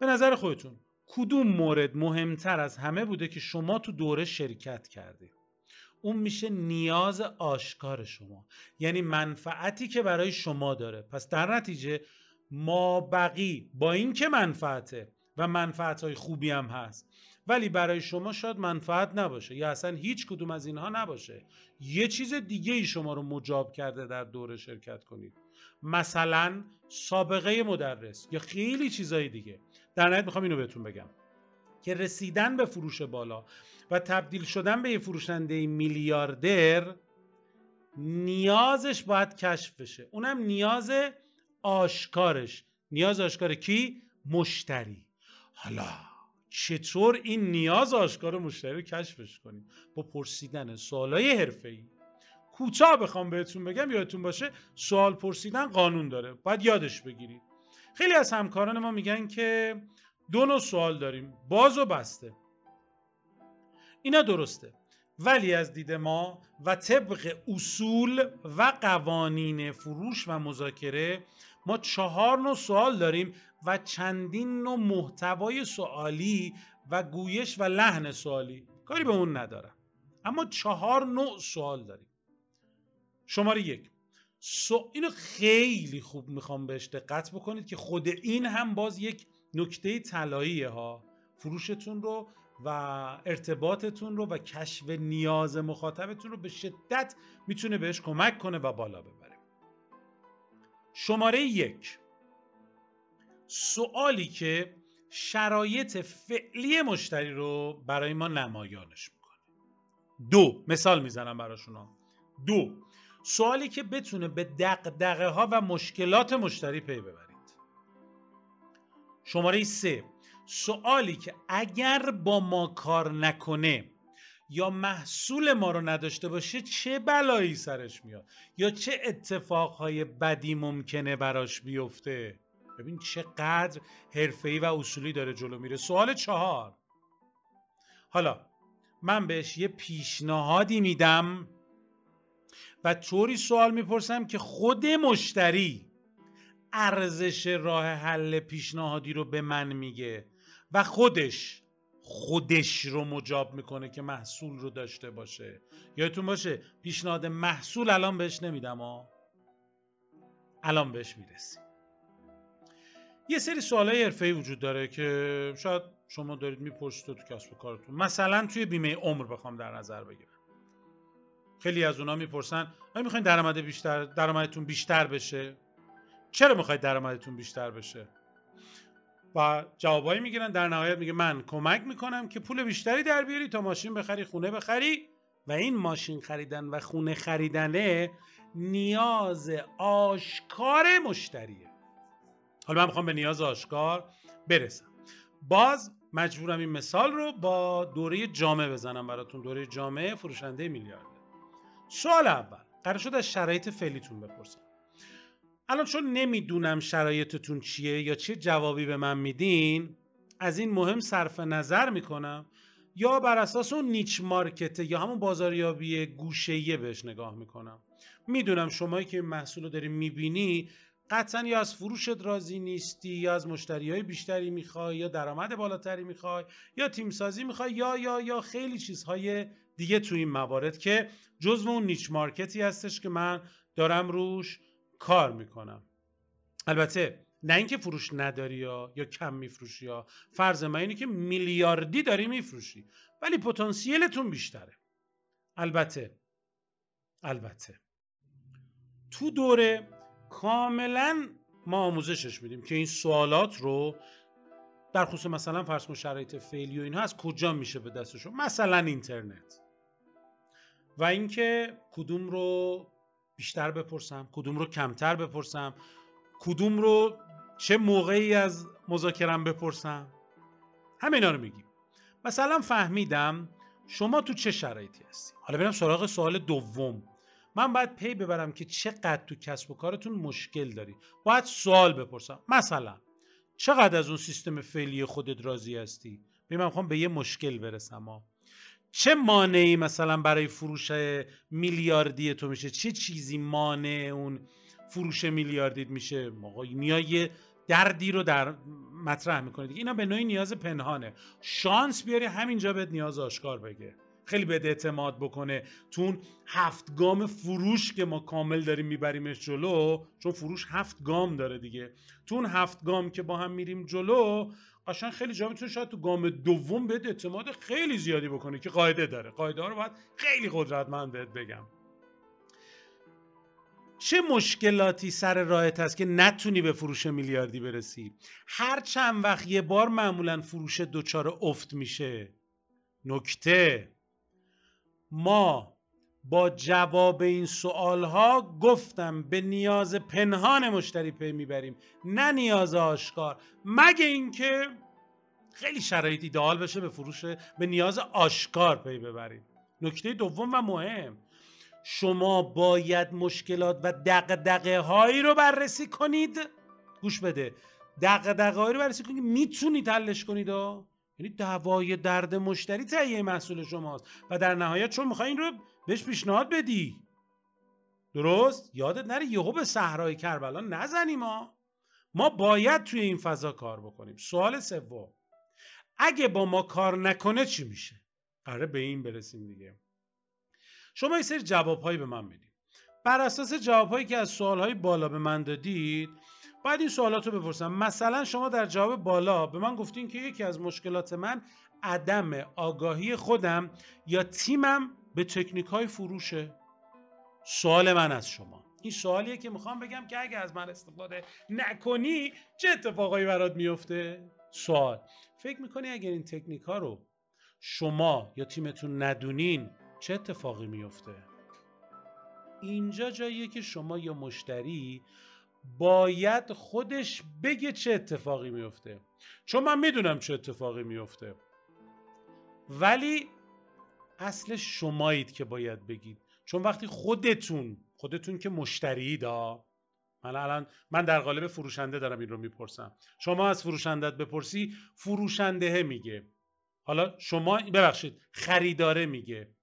به نظر خودتون کدوم مورد مهمتر از همه بوده که شما تو دوره شرکت کردید اون میشه نیاز آشکار شما. یعنی منفعتی که برای شما داره. پس در نتیجه ما بقی با اینکه منفعته و منفعت های خوبی هم هست. ولی برای شما شاید منفعت نباشه. یا اصلا هیچ کدوم از اینها نباشه. یه چیز دیگه ای شما رو مجاب کرده در دوره شرکت کنید. مثلا سابقه مدرس یا خیلی چیزای دیگه. در نهایت می‌خوام اینو بهتون بگم. که رسیدن به فروش بالا و تبدیل شدن به یه فروشنده میلیاردر نیازش باید کشف بشه. اونم نیاز آشکارش. نیاز آشکار کی؟ مشتری. حالا چطور این نیاز آشکار مشتری رو کشفش کنیم؟ با پرسیدن سوالای حرفه‌ای. کوتاه بخوام بهتون بگم یادتون باشه سوال پرسیدن قانون داره. باید یادش بگیرید. خیلی از همکاران ما میگن که دو نوع سوال داریم. باز و بسته. اینا درسته. ولی از دید ما و طبق اصول و قوانین فروش و مذاکره ما چهار نوع سوال داریم و چندین نوع محتوای سوالی و گویش و لحن سوالی. کاری به اون ندارم. اما چهار نوع سوال داریم. شماره یک. سو... اینو خیلی خوب می‌خوام بهش دقت بکنید که خود این هم باز یک نکته طلاییه ها. فروشتون رو و ارتباطتون رو و کشف نیاز مخاطبتون رو به شدت می‌تونه بهش کمک کنه و بالا ببره. شماره یک. سوالی که شرایط فعلی مشتری رو برای ما نمایانش می‌کنه. دو مثال می‌زنم براشون. دو سوالی که بتونه به دقدقه ها و مشکلات مشتری پی ببرید. شماره سه سوالی که اگر با ما کار نکنه یا محصول ما رو نداشته باشه چه بلایی سرش میاد؟ یا چه اتفاقهای بدی ممکنه براش بیفته؟ ببین چقدر حرفه‌ای و اصولی داره جلو میره. سوال چهار. حالا من بهش یه پیشنهادی میدم و طوری سوال می‌پرسم که خود مشتری ارزش راه حل پیشنهادی رو به من میگه و خودش خودش رو مجاب می‌کنه که محصول رو داشته باشه. یادتون باشه پیشنهاد محصول الان بهش نمیدم ها. الان بهش می‌رسیم. یه سری سوالای حرفه‌ای وجود داره که شاید شما دارید می‌پرسید تو کسب و کارتون. مثلا توی بیمه عمر بخوام در نظر بگیرم. خیلی از اونا می‌پرسن آیا می‌خواین درآمد بیشتر درآمدتون بیشتر بشه؟ چرا می‌خواید درآمدتون بیشتر بشه؟ و جوابایی می‌گیرن در نهایت میگه من کمک می‌کنم که پول بیشتری در بیاری تا ماشین بخری خونه بخری. و این ماشین خریدن و خونه خریدنه نیاز آشکار مشتریه. حالا من می‌خوام به نیاز آشکار برسم. باز مجبورم این مثال رو با دوره جامعه بزنم براتون. دوره جامعه فروشنده میلیارده سوال اول قرار شد از شرایط فعلیتون بپرسم. الان چون نمی‌دونم شرایطتون چیه یا چه جوابی به من میدین از این مهم صرف نظر می‌کنم یا بر اساس اون نیچ مارکته یا همون بازاریابی گوشهیه بهش نگاه می‌کنم. می‌دونم شمایی که محصول رو داری می‌بینی قطعا یا از فروشت راضی نیستی یا از مشتری های بیشتری می‌خوای یا درآمد بالاتری می‌خوای یا تیم سازی می‌خوای یا یا یا خیلی چیزهای دیگه تو این موارد که جزو اون نیچ مارکتی هستش که من دارم روش کار می‌کنم. البته نه اینکه فروش نداری یا یا کم میفروشی یا. فرض من اینه که میلیاردی داری میفروشی ولی پتانسیلتون بیشتره. البته البته. تو دوره کاملا ما آموزشش میدیم که این سوالات رو در خصوص مثلا فرض کن شرایط فعلی و اینها از کجا میشه به دستشون مثلا اینترنت. و اینکه کدوم رو بیشتر بپرسم کدوم رو کمتر بپرسم کدوم رو چه موقعی از مذاکرم بپرسم؟ همینا رو میگیم. مثلا فهمیدم شما تو چه شرایطی هستی؟ حالا برم سراغ سوال دوم. من باید پی ببرم که چقدر تو کسب و کارتون مشکل داری. باید سوال بپرسم. مثلا چقدر از اون سیستم فعلی خودت راضی هستی؟ ببین من می‌خوام به یه مشکل برسم ها. چه مانعی مثلا برای فروش میلیاردی تو میشه؟ چه چیزی مانع اون فروش میلیاردیت میشه؟ میای دردی رو در مطرح می‌کنه اینا به نوعی نیاز پنهانه. شانس بیاری همینجا بهت نیاز آشکار بگه. خیلی بهت اعتماد بکنه. تون هفت گام فروش که ما کامل داریم میبریمش جلو چون فروش هفت گام داره دیگه. تون هفت گام که با هم میریم جلو قشنگ خیلی جا می‌تونه شاید تو گام دوم بهت اعتماد خیلی زیادی بکنه که قاعده داره. قاعده ها رو باید خیلی قدرتمند بهت بگم. چه مشکلاتی سر راهت هست که نتونی به فروش میلیاردی برسی؟ هر چند وقت یه بار معمولا فروش دوچار افت میشه. نکته. ما با جواب این سوال ها گفتم به نیاز پنهان مشتری پی می‌بریم نه نیاز آشکار. مگه اینکه خیلی شرایط ایدئال بشه به فروش به نیاز آشکار پی ببریم. نکته دوم و مهم شما باید مشکلات و دقدقه هایی رو بررسی کنید. گوش بده. دقدقه هایی رو بررسی کنید. می‌تونید حلش کنید یعنی دعوای درد مشتری تهیه محصول شماست و در نهایت چون می‌خوای این رو بهش پیشنهاد بدی. درست؟ یادت نره یهو به صحرای کربلا نزنیم ما ما باید توی این فضا کار بکنیم. سوال سوم. اگه با ما کار نکنه چی میشه؟ قراره به این برسیم دیگه. شما یه سری جوابهایی به من می‌دید بر اساس جوابهایی که از سوالهای بالا به من دادید باید این سوالات رو بپرسم. مثلا شما در جواب بالا به من گفتین که یکی از مشکلات من عدم آگاهی خودم یا تیمم به تکنیک های فروشه. سوال من از شما. این سوالیه که می‌خوام بگم که اگه از من استفاده نکنی چه اتفاقایی برات میفته سوال. فکر می‌کنی اگر این تکنیک ها رو شما یا تیمتون ندونین چه اتفاقی میفته اینجا جاییه که شما یا مشتری باید خودش بگه چه اتفاقی میفته. چون من می‌دونم چه اتفاقی میفته. ولی اصل شمایید که باید بگید. چون وقتی خودتون خودتون که مشتری دا من الان من در قالب فروشنده دارم این رو می‌پرسم. شما از فروشندت بپرسی فروشنده میگه. حالا شما ببخشید خریداره میگه.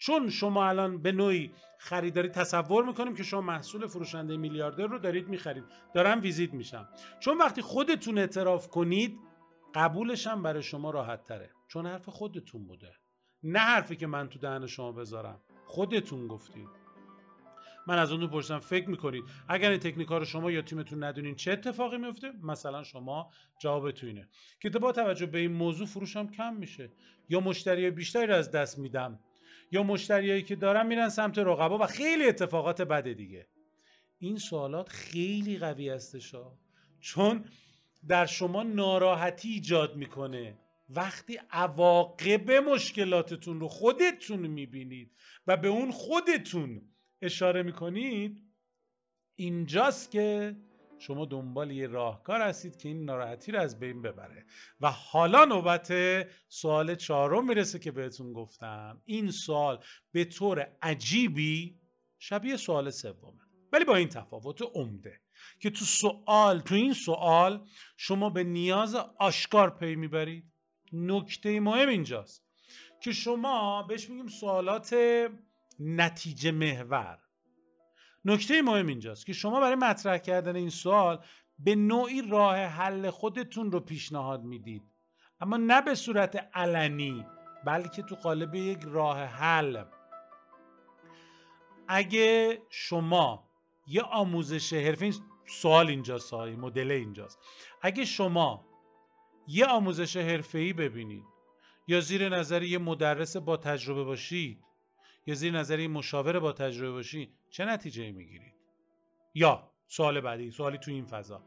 چون شما الان به نوعی خریداری تصور می‌کنیم که شما محصول فروشنده میلیاردر رو دارید می‌خرید. دارم ویزیت میشم. چون وقتی خودتون اعتراف کنید قبولش هم برای شما راحت تره. چون حرف خودتون بوده. نه حرفی که من تو دهن شما بذارم. خودتون گفتید. من از اون پرسیدم فکر می‌کنید اگر این تکنیک رو شما یا تیمتون ندونین چه اتفاقی میفته مثلا شما جوابتون اینه. که با توجه به این موضوع فروشم کم میشه یا مشتری بیشتری از دست میدم. یا مشتریایی که دارم میرن سمت رقبا و خیلی اتفاقات بده دیگه. این سوالات خیلی قوی هستش چون در شما ناراحتی ایجاد می‌کنه. وقتی عواقب مشکلاتتون رو خودتون می‌بینید و به اون خودتون اشاره می‌کنید اینجاست که شما دنبال یه راهکار هستید که این ناراحتی رو از بین ببره. و حالا نوبت سوال چهارم می‌رسه که بهتون گفتم. این سوال به طور عجیبی شبیه سوال سومه. ولی با این تفاوت عمده که تو سوال تو این سوال شما به نیاز آشکار پی می‌برید. نکته مهم اینجاست که شما بهش میگیم سوالات نتیجه محور. نکته مهم اینجاست که شما برای مطرح کردن این سوال به نوعی راه حل خودتون رو پیشنهاد می‌دید. اما نه به صورت علنی بلکه تو قالب یک راه حل. اگه شما یه آموزش حرفه این سوال اینجاست مدل اینجاست. اگه شما یه آموزش حرفه‌ای ببینید یا زیر نظر یه مدرس با تجربه باشید یا زیر نظر یه مشاور با تجربه باشید چه نتیجه می‌گیرید؟ یا سوال بعدی سوالی تو این فضا.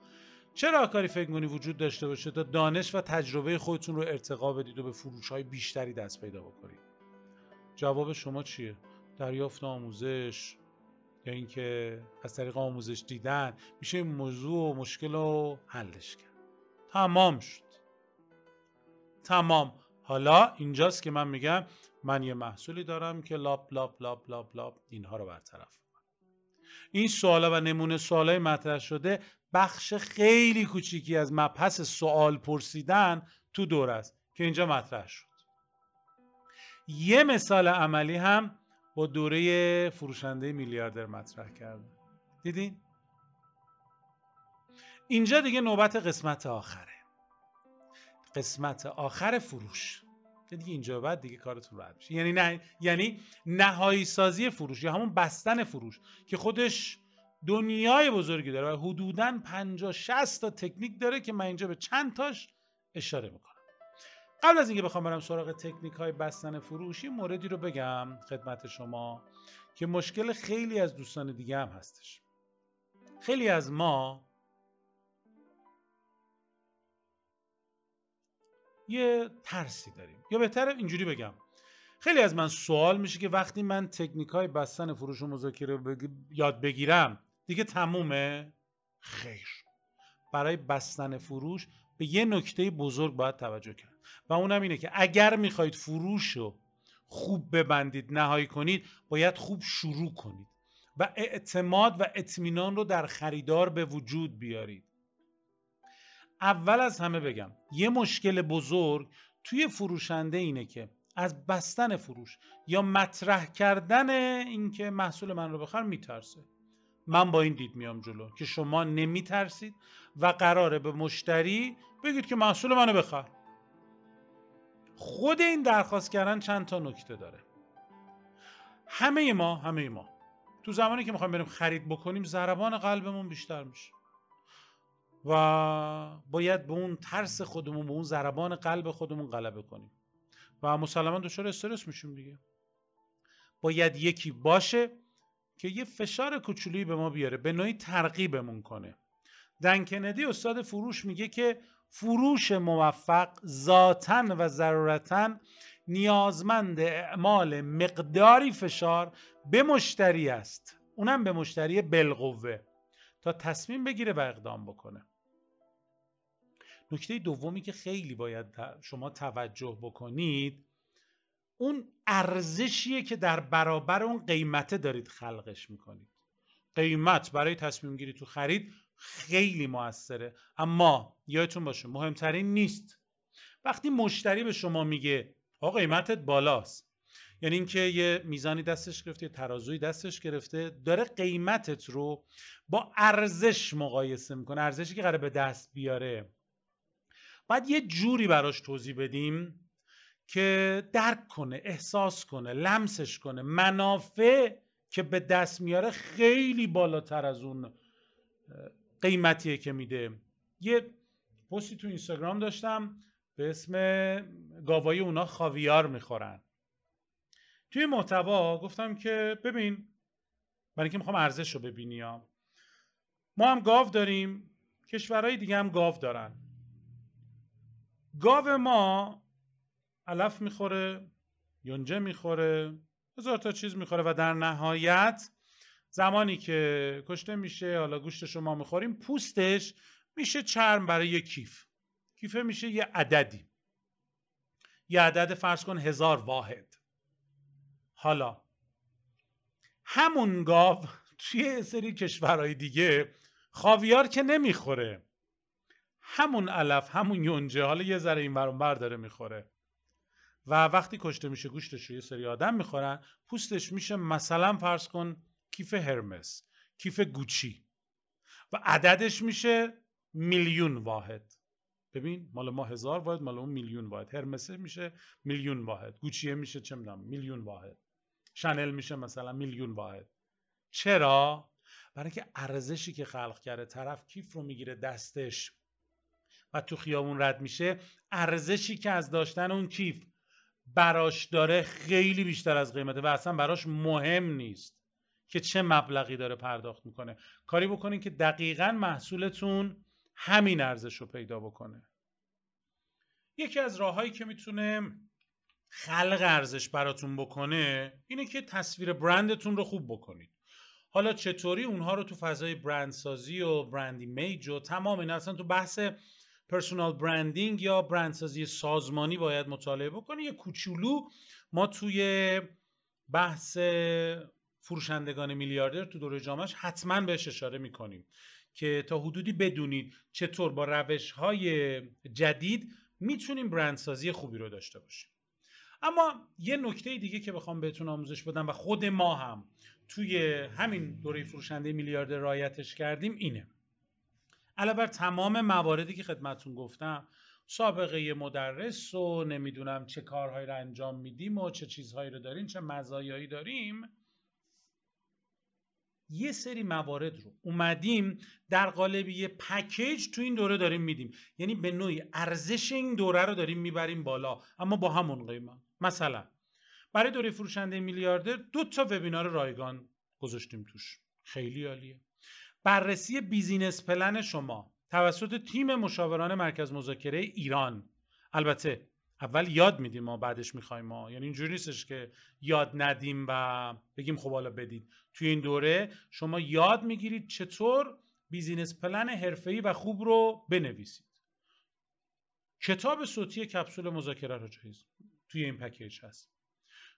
چه راهکاری فکر کنی وجود داشته باشه تا دانش و تجربه خودتون رو ارتقا بدید و به فروش های بیشتری دست پیدا بکنید؟ جواب شما چیه؟ دریافت آموزش یا اینکه از طریق آموزش دیدن میشه این موضوع و مشکل رو حلش کرد؟ تمام شد. تمام. حالا اینجاست که من میگم من یه محصولی دارم که لاب لاب لاب لاب لاب اینها رو برطرف این سوالا و نمونه سوالای مطرح شده بخش خیلی کوچیکی از مبحث سوال پرسیدن تو دور است که اینجا مطرح شد. یه مثال عملی هم با دوره فروشنده میلیاردر مطرح کردم. دیدین؟ اینجا دیگه نوبت قسمت آخره. قسمت آخر فروش. دیگه اینجا بعد دیگه کارتون راحت میشه. یعنی نه یعنی نهایی سازی فروش یا همون بستن فروش که خودش دنیای بزرگی داره و حدودا 50 60 تا تکنیک داره که من اینجا به چند تاش اشاره می‌کنم. قبل از اینکه بخوام برم سراغ تکنیک های بستن فروش این موردی رو بگم خدمت شما که مشکل خیلی از دوستان دیگه هم هستش. خیلی از ما یه ترسی داریم. یا بهتر اینجوری بگم. خیلی از من سوال میشه که وقتی من تکنیک های بستن فروش و مذاکره یاد بگیرم دیگه تمومه؟ خیر. برای بستن فروش به یه نکته بزرگ باید توجه کرد. و اونم اینه که اگر می‌خواید فروش رو خوب ببندید نهایی کنید باید خوب شروع کنید. و اعتماد و اطمینان رو در خریدار به وجود بیارید. اول از همه بگم یه مشکل بزرگ توی فروشنده اینه که از بستن فروش یا مطرح کردن اینکه محصول من رو بخر میترسه. من با این دید میام جلو که شما نمیترسید و قراره به مشتری بگید که محصول منو بخر. خود این درخواست کردن چند تا نکته داره. همه ما همه ما تو زمانی که می‌خوایم بریم خرید بکنیم ضربان قلبمون بیشتر میشه. و باید به اون ترس خودمون به اون ضربان قلب خودمون غلبه کنیم. و مسلما دچار استرس میشیم دیگه. باید یکی باشه که یه فشار کوچولی به ما بیاره به نوعی ترغیبمون کنه. دن کندی استاد فروش میگه که فروش موفق ذاتا و ضرورتا نیازمند اعمال مقداری فشار به مشتری است. اونم به مشتری بالقوه. تا تصمیم بگیره و اقدام بکنه. نکته دومی که خیلی باید شما توجه بکنید اون ارزشیه که در برابر اون قیمته دارید خلقش می‌کنید. قیمت برای تصمیم گیری تو خرید خیلی موثره. اما یادتون باشه مهمترین نیست. وقتی مشتری به شما میگه آقا قیمتت بالاست. یعنی اینکه یه میزانی دستش گرفته یه ترازوی دستش گرفته داره قیمتت رو با ارزش مقایسه می‌کنه. ارزشی که قراره به دست بیاره. باید یه جوری براش توضیح بدیم که درک کنه احساس کنه لمسش کنه. منافع که به دست میاره خیلی بالاتر از اون قیمتیه که میده. یه پستی تو اینستاگرام داشتم به اسم گاوای اونا خاویار می‌خورن. توی محتوا گفتم که ببین برای اینکه می‌خوام ارزش رو ببینی ها. ما هم گاو داریم کشورهای دیگه هم گاو دارن. گاو ما علف می‌خوره یونجه می‌خوره هزار تا چیز می‌خوره و در نهایت زمانی که کشته میشه حالا گوشتش رو ما می‌خوریم پوستش میشه چرم برای یه کیف. کیفه میشه یه عددی. یه عدد فرض کن هزار واحد. حالا همون گاو توی سری کشورهای دیگه خاویار که نمی‌خوره. همون علف همون یونجه حالا یه ذره این بر داره می‌خوره. و وقتی کشته میشه گوشتش رو یه سری آدم می‌خورن پوستش میشه مثلا فرض کن کیف هرمس کیف گوچی. و عددش میشه میلیون واحد. ببین مال ما هزار واحد مال اون میلیون واحد. هرمسه میشه میلیون واحد. گوچیه میشه چه می‌دونم میلیون واحد. شنل میشه مثلا میلیون واحد. چرا؟ برای اینکه ارزشی که خلق کرده طرف کیف رو می‌گیره دستش و تو خیابون رد میشه ارزشی که از داشتن اون کیف براش داره خیلی بیشتر از قیمته و اصلا براش مهم نیست که چه مبلغی داره پرداخت می‌کنه. کاری بکنین که دقیقا محصولتون همین ارزش رو پیدا بکنه. یکی از راههایی که می‌تونه خلق ارزش براتون بکنه اینه که تصویر برندتون رو خوب بکنید. حالا چطوری اونها رو تو فضای برندسازی و برندی میج و تمام اینا اصلا تو بحث پرسونال برندینگ یا برندسازی سازمانی باید مطالعه بکنید یه کوچولو ما توی بحث فروشندگان میلیاردر تو دوره جامعش حتما بهش اشاره می‌کنیم که تا حدودی بدونید چطور با روش های جدید می‌تونیم برندسازی خوبی رو داشته باشیم. اما یه نکته دیگه که بخوام بهتون آموزش بدم و خود ما هم توی همین دوره فروشنده میلیاردر رایتش کردیم اینه. علاوه بر تمام مواردی که خدمتون گفتم سابقه مدرس و نمی‌دونم چه کارهایی رو انجام میدیم و چه چیزهایی رو داریم چه مزایایی داریم. یه سری موارد رو اومدیم در قالب یه پکیج تو این دوره داریم میدیم. یعنی به نوعی ارزش این دوره رو داریم می‌بریم بالا اما با همون قیمت. مثلا برای دوره فروشنده میلیاردر دو تا وبینار رایگان گذاشتیم توش. خیلی عالیه. بررسی business plan شما توسط تیم مشاوران مرکز مذاکره ایران. البته اول یاد میدیم ما بعدش می‌خوایم ما. یعنی اینجوری نیستش که یاد ندیم و بگیم خب حالا بدید. توی این دوره شما یاد می‌گیرید چطور business plan حرفه‌ای و خوب رو بنویسید. کتاب صوتی کپسول مذاکره رو جایز توی این پکیج هست.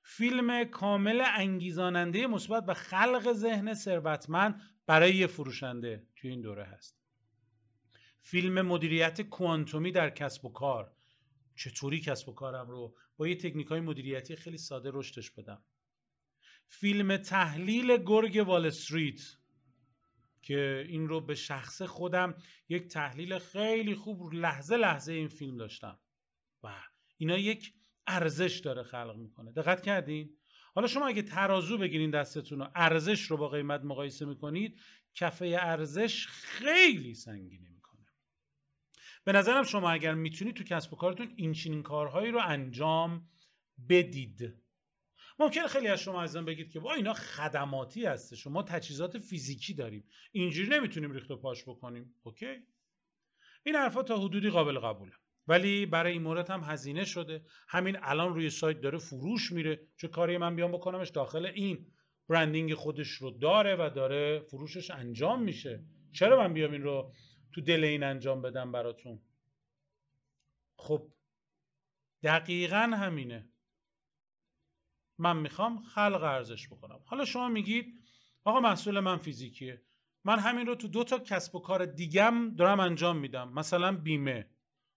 فیلم کامل انگیزاننده مثبت و خلق ذهن ثروتمند برای یه فروشنده توی این دوره هست. فیلم مدیریت کوانتومی در کسب و کار. چطوری کسب و کارم رو؟ با یه تکنیک های مدیریتی خیلی ساده رشدش بدم. فیلم تحلیل گرگ وال استریت که این رو به شخص خودم یک تحلیل خیلی خوب لحظه لحظه این فیلم داشتم. و اینا یک ارزش داره خلق می‌کنه. دقت کردین؟ حالا شما اگه ترازو بگیرین دستتون و ارزش رو با قیمت مقایسه می‌کنید کفه ارزش خیلی سنگینه می‌کنه. به نظرم شما اگر می‌تونید تو کسب و کارتون این چنین کارهایی رو انجام بدید. ممکنه خیلی از شما ازم بگید که با اینا خدماتی هسته شما تجهیزات فیزیکی داریم. اینجوری نمی‌تونیم ریخت و پاش بکنیم. اوکی؟ این حرفا تا حدودی قابل قبوله. ولی برای این مورد هم هزینه شده. همین الان روی سایت داره فروش میره. چه کاری من بیام بکنمش؟ داخل این برندینگ خودش رو داره و داره فروشش انجام میشه. چرا من بیام این رو تو دل این انجام بدم براتون؟ خب دقیقا همینه. من می‌خوام خلق ارزش بکنم. حالا شما میگید آقا محصول من فیزیکیه. من همین رو تو دو تا کسب و کار دیگم دارم انجام میدم. مثلا بیمه.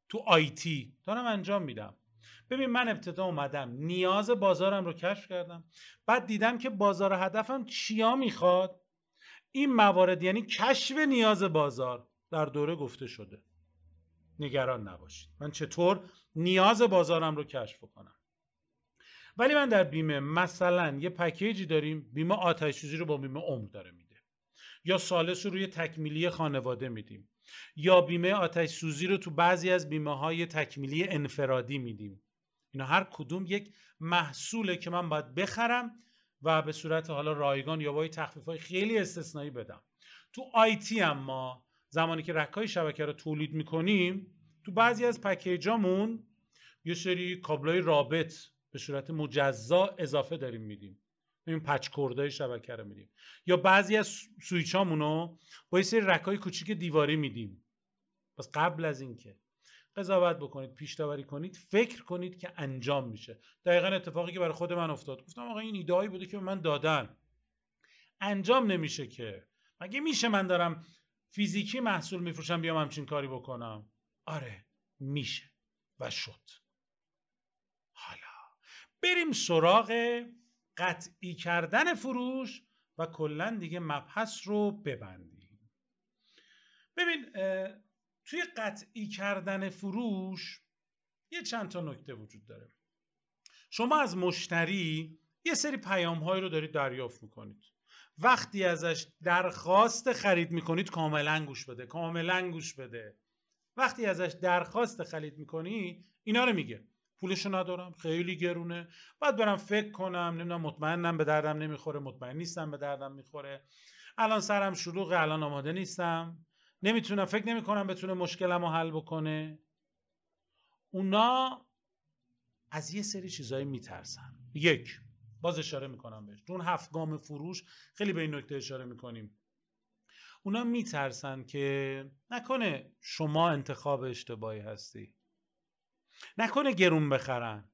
تو آیتی دارم انجام میدم. ببین من ابتدا اومدم. نیاز بازارم رو کشف کردم. بعد دیدم که بازار هدفم چیا می‌خواد؟ این موارد یعنی کشف نیاز بازار در دوره گفته شده. نگران نباشید. من چطور نیاز بازارم رو کشف کنم؟ ولی من در بیمه مثلا یه پکیجی داریم. بیمه آتش سوزی رو با بیمه عمر داره میده. یا سالس رو روی تکمیلی خانواده میدیم. یا بیمه آتش سوزی رو تو بعضی از بیمه های تکمیلی انفرادی میدیم. اینا هر کدوم یک محصوله که من باید بخرم و به صورت حالا رایگان یا با تخفیف های خیلی استثنایی بدم. تو آیتی ما زمانی که رکای شبکه رو تولید می‌کنیم تو بعضی از پکیجامون یه سری کابلای رابط به صورت مجزا اضافه داریم میدیم. این پچ کردای شبکه رو میدیم. یا بعضی از سویچامونو با یه سری رکای کوچیک دیواری میدیم. پس قبل از اینکه قضاوت بکنید پیش داوری کنید فکر کنید که انجام میشه. دقیقا اتفاقی که برای خود من افتاد. گفتم آقا این ایدهایی بوده که من دادن. انجام نمیشه که. مگه میشه من دارم فیزیکی محصول میفروشم بیام همچین کاری بکنم؟ آره میشه و شد. حالا بریم سراغ قطعی کردن فروش و کلا دیگه مبحث رو ببندیم. ببین توی قطعی کردن فروش یه چند تا نکته وجود داره. شما از مشتری یه سری پیام های رو دارید دریافت می‌کنید. وقتی ازش درخواست خرید می‌کنید کاملا گوش بده کاملا گوش بده. وقتی ازش درخواست خرید می‌کنی اینا رو میگه. پولشو ندارم خیلی گرونه. باید برم فکر کنم نمی‌دونم مطمئنم به دردم نمی‌خوره مطمئن نیستم به دردم می‌خوره. الان سرم شلوغه الان آماده نیستم. نمی‌تونم فکر نمی‌کنم بتونه مشکلم رو حل بکنه. اونا از یه سری چیزایی میترسن. یک باز اشاره می‌کنم بهش. چون هفت گام فروش خیلی به این نکته اشاره می‌کنیم. اونا میترسن که نکنه شما انتخاب اشتباهی هستی. نکنه گرون بخرن.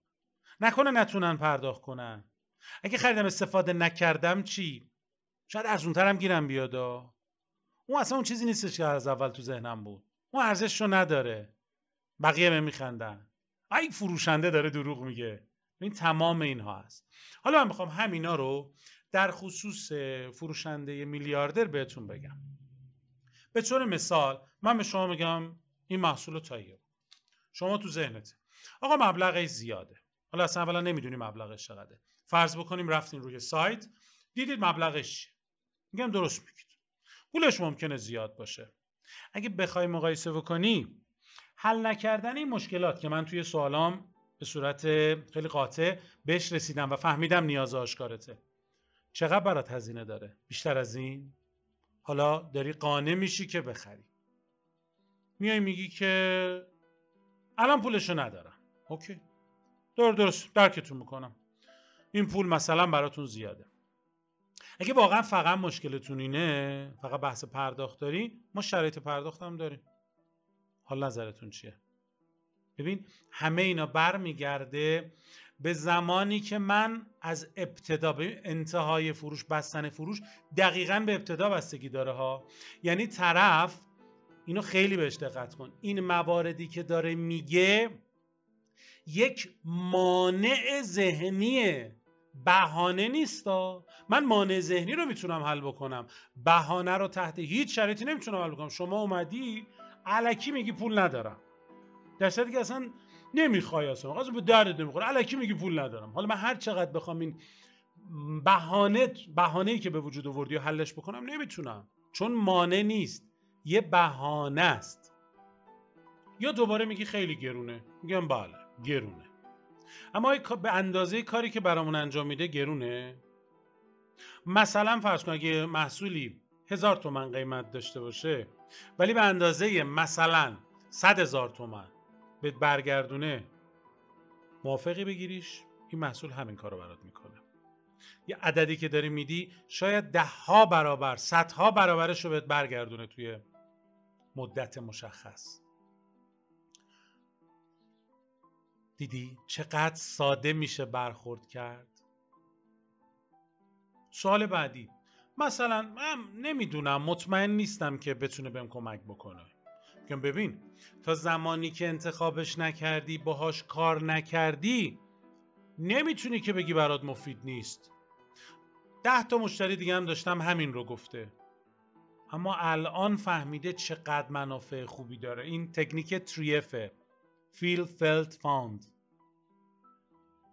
نکنه نتونن پرداخت کنن. اگه خریدم استفاده نکردم چی؟ شاید ارزونترم گیرم بیادا اون اصلا اون چیزی نیستش که از اول تو ذهنم بود. اون ارزش رو نداره. بقیه به میخندن. ای فروشنده داره دروغ میگه. این تمام اینها هست. حالا من می‌خوام همینا رو در خصوص فروشنده میلیاردر بهتون بگم. به طور مثال من به شما میگم این محصول تاییه شما تو ذهنت. آقا مبلغش زیاده. حالا اصلا اولا نمی‌دونی مبلغش چقدره. فرض بکنیم رفتین روی سایت دیدید مبلغش میگم درست میگید. پولش ممکنه زیاد باشه. اگه بخوای مقایسه بکنی حل نکردن این مشکلات که من توی سوالام به صورت خیلی قاطع بهش رسیدم و فهمیدم نیاز آشکارته. چقدر برات هزینه داره؟ بیشتر از این؟ حالا داری قانع میشی که بخری. میای میگی که الان پولشو ندارم. اوکی. دور درست درکتون می‌کنم. این پول مثلا براتون زیاده. اگه واقعا فقط مشکلتون اینه فقط بحث پرداخت داری ما شرایط پرداخت هم داریم. حال نظرتون چیه؟ ببین همه اینا برمیگرده به زمانی که من از ابتدا به انتهای فروش بستن فروش دقیقا به ابتدا بستگی داره ها. یعنی طرف اینو خیلی بهش دقت کن. این مواردی که داره میگه یک مانع ذهنیه بهانه نیستا. من مانع ذهنی رو می‌تونم حل بکنم. بهانه رو تحت هیچ شرایطی نمی‌تونم حل بکنم. شما اومدی علکی میگی پول ندارم. در صورتی که اصلا نمی‌خوای اصلا. اصلا به درد نمی‌خوره. علکی میگی پول ندارم. حالا من هر چقدر بخوام این بهانه بهانه که به وجود آوردی و حلش بکنم نمی‌تونم. چون مانع نیست. یه بهانه است. یا دوباره میگی خیلی گرونه. میگم بله گرونه. اما به اندازه کاری که برامون انجام میده گرونه. مثلا فرض کن اگه محصولی هزار تومن قیمت داشته باشه ولی به اندازه مثلا صد هزار تومن به برگردونه موافقی بگیریش؟ این محصول همین کار رو برات می‌کنه. یه عددی که داری میدی شاید ده ها برابر صدها برابرش رو بهت برگردونه توی مدت مشخص. دیدی چقدر ساده میشه برخورد کرد؟ سوال بعدی مثلا من نمی‌دونم مطمئن نیستم که بتونه بهم کمک بکنه. میگم ببین تا زمانی که انتخابش نکردی باهاش کار نکردی نمی‌تونی که بگی برات مفید نیست. ده تا مشتری دیگه هم داشتم همین رو گفته. اما الان فهمیده چقدر منافع خوبی داره. این تکنیک تریفه feel felt found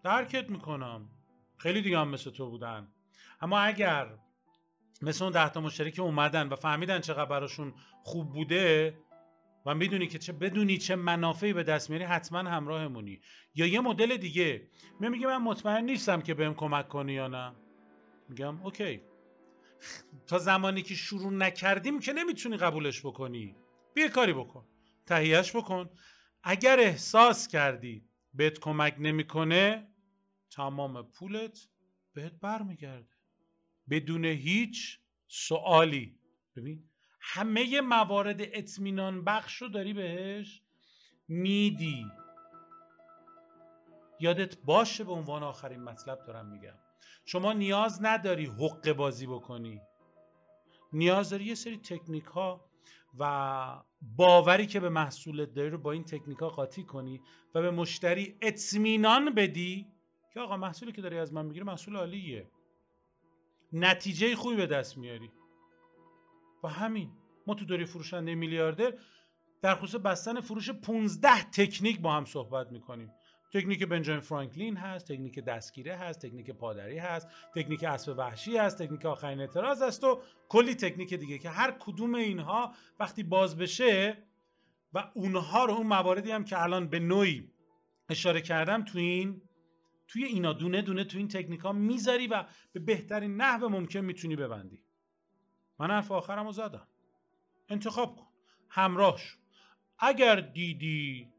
درکت می‌کنم. خیلی دیگه هم مثل تو بودن. اما اگر مثل اون ده تا مشتری که اومدن و فهمیدن چقدر براشون خوب بوده و می‌دونی که چه بدونی چه منافعی به دست میاری حتما همراهمونی. یا یه مدل دیگه. میگه من مطمئن نیستم که بهم کمک کنی یا نه. میگم اوکی. تا زمانی که شروع نکردیم که نمی‌تونی قبولش بکنی. بیا کاری بکن. تهیهش بکن. اگر احساس کردی بهت کمک نمی‌کنه تمام پولت بهت برمیگرده. بدون هیچ سوالی ببین همه موارد اطمینان بخش رو داری بهش میدی. یادت باشه به عنوان آخرین مطلب دارم میگم. شما نیاز نداری حق بازی بکنی. نیاز داری یه سری تکنیک ها و باوری که به محصولت داری رو با این تکنیک ها قاطی کنی و به مشتری اطمینان بدی که آقا محصولی که داری از من می‌گیری محصول عالیه. نتیجه خوبی به دست میاری. و همین ما تو دوره فروشنده میلیاردر در خصوص بستن فروش 15 تکنیک با هم صحبت می‌کنیم. تکنیک بنجامین فرانکلین هست تکنیک دستگیره هست تکنیک پادری هست تکنیک اسب وحشی هست تکنیک آخرین اعتراض است و کلی تکنیک دیگه که هر کدوم اینها وقتی باز بشه و اونها رو اون مواردی هم که الان به نوعی اشاره کردم تو این توی اینا دونه دونه تو این تکنیک ها می‌ذاری و به بهترین نحو ممکن می‌تونی ببندی. من حرف آخرم رو زدم. انتخاب کن. همراهش اگر دیدی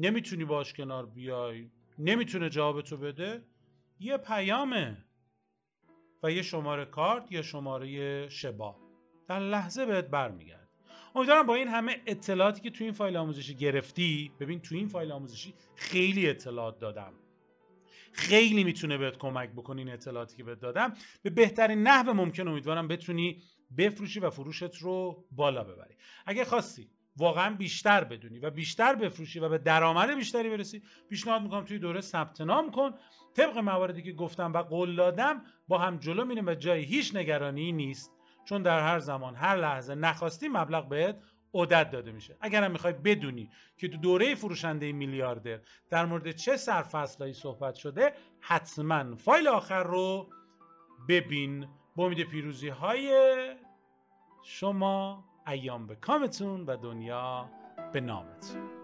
نمی‌تونی باش کنار بیای نمی‌تونه جوابتو بده. یه پیامه و یه شماره کارت یا شماره شبا در لحظه بهت برمیگرد. امیدوارم با این همه اطلاعاتی که تو این فایل آموزشی گرفتی ببین تو این فایل آموزشی خیلی اطلاعات دادم. خیلی می‌تونه بهت کمک بکنه این اطلاعاتی که بهت دادم. به بهترین نحو ممکن امیدوارم بتونی بفروشی و فروشت رو بالا ببری. اگه خواستی واقعا بیشتر بدونی و بیشتر بفروشی و به درآمد بیشتری برسی. پیشنهاد می‌کنم توی دوره ثبت نام کن. طبق مواردی که گفتم و قول دادم با هم جلو میریم و جای هیچ نگرانی نیست. چون در هر زمان هر لحظه نخواستی مبلغ بهت عدت داده میشه. اگر هم می‌خوای بدونی که تو دوره فروشنده میلیاردر در مورد چه سرفصلهایی صحبت شده حتما فایل آخر رو ببین. با امید پیروزی های شما ایام به کامتون و دنیا به نامتون.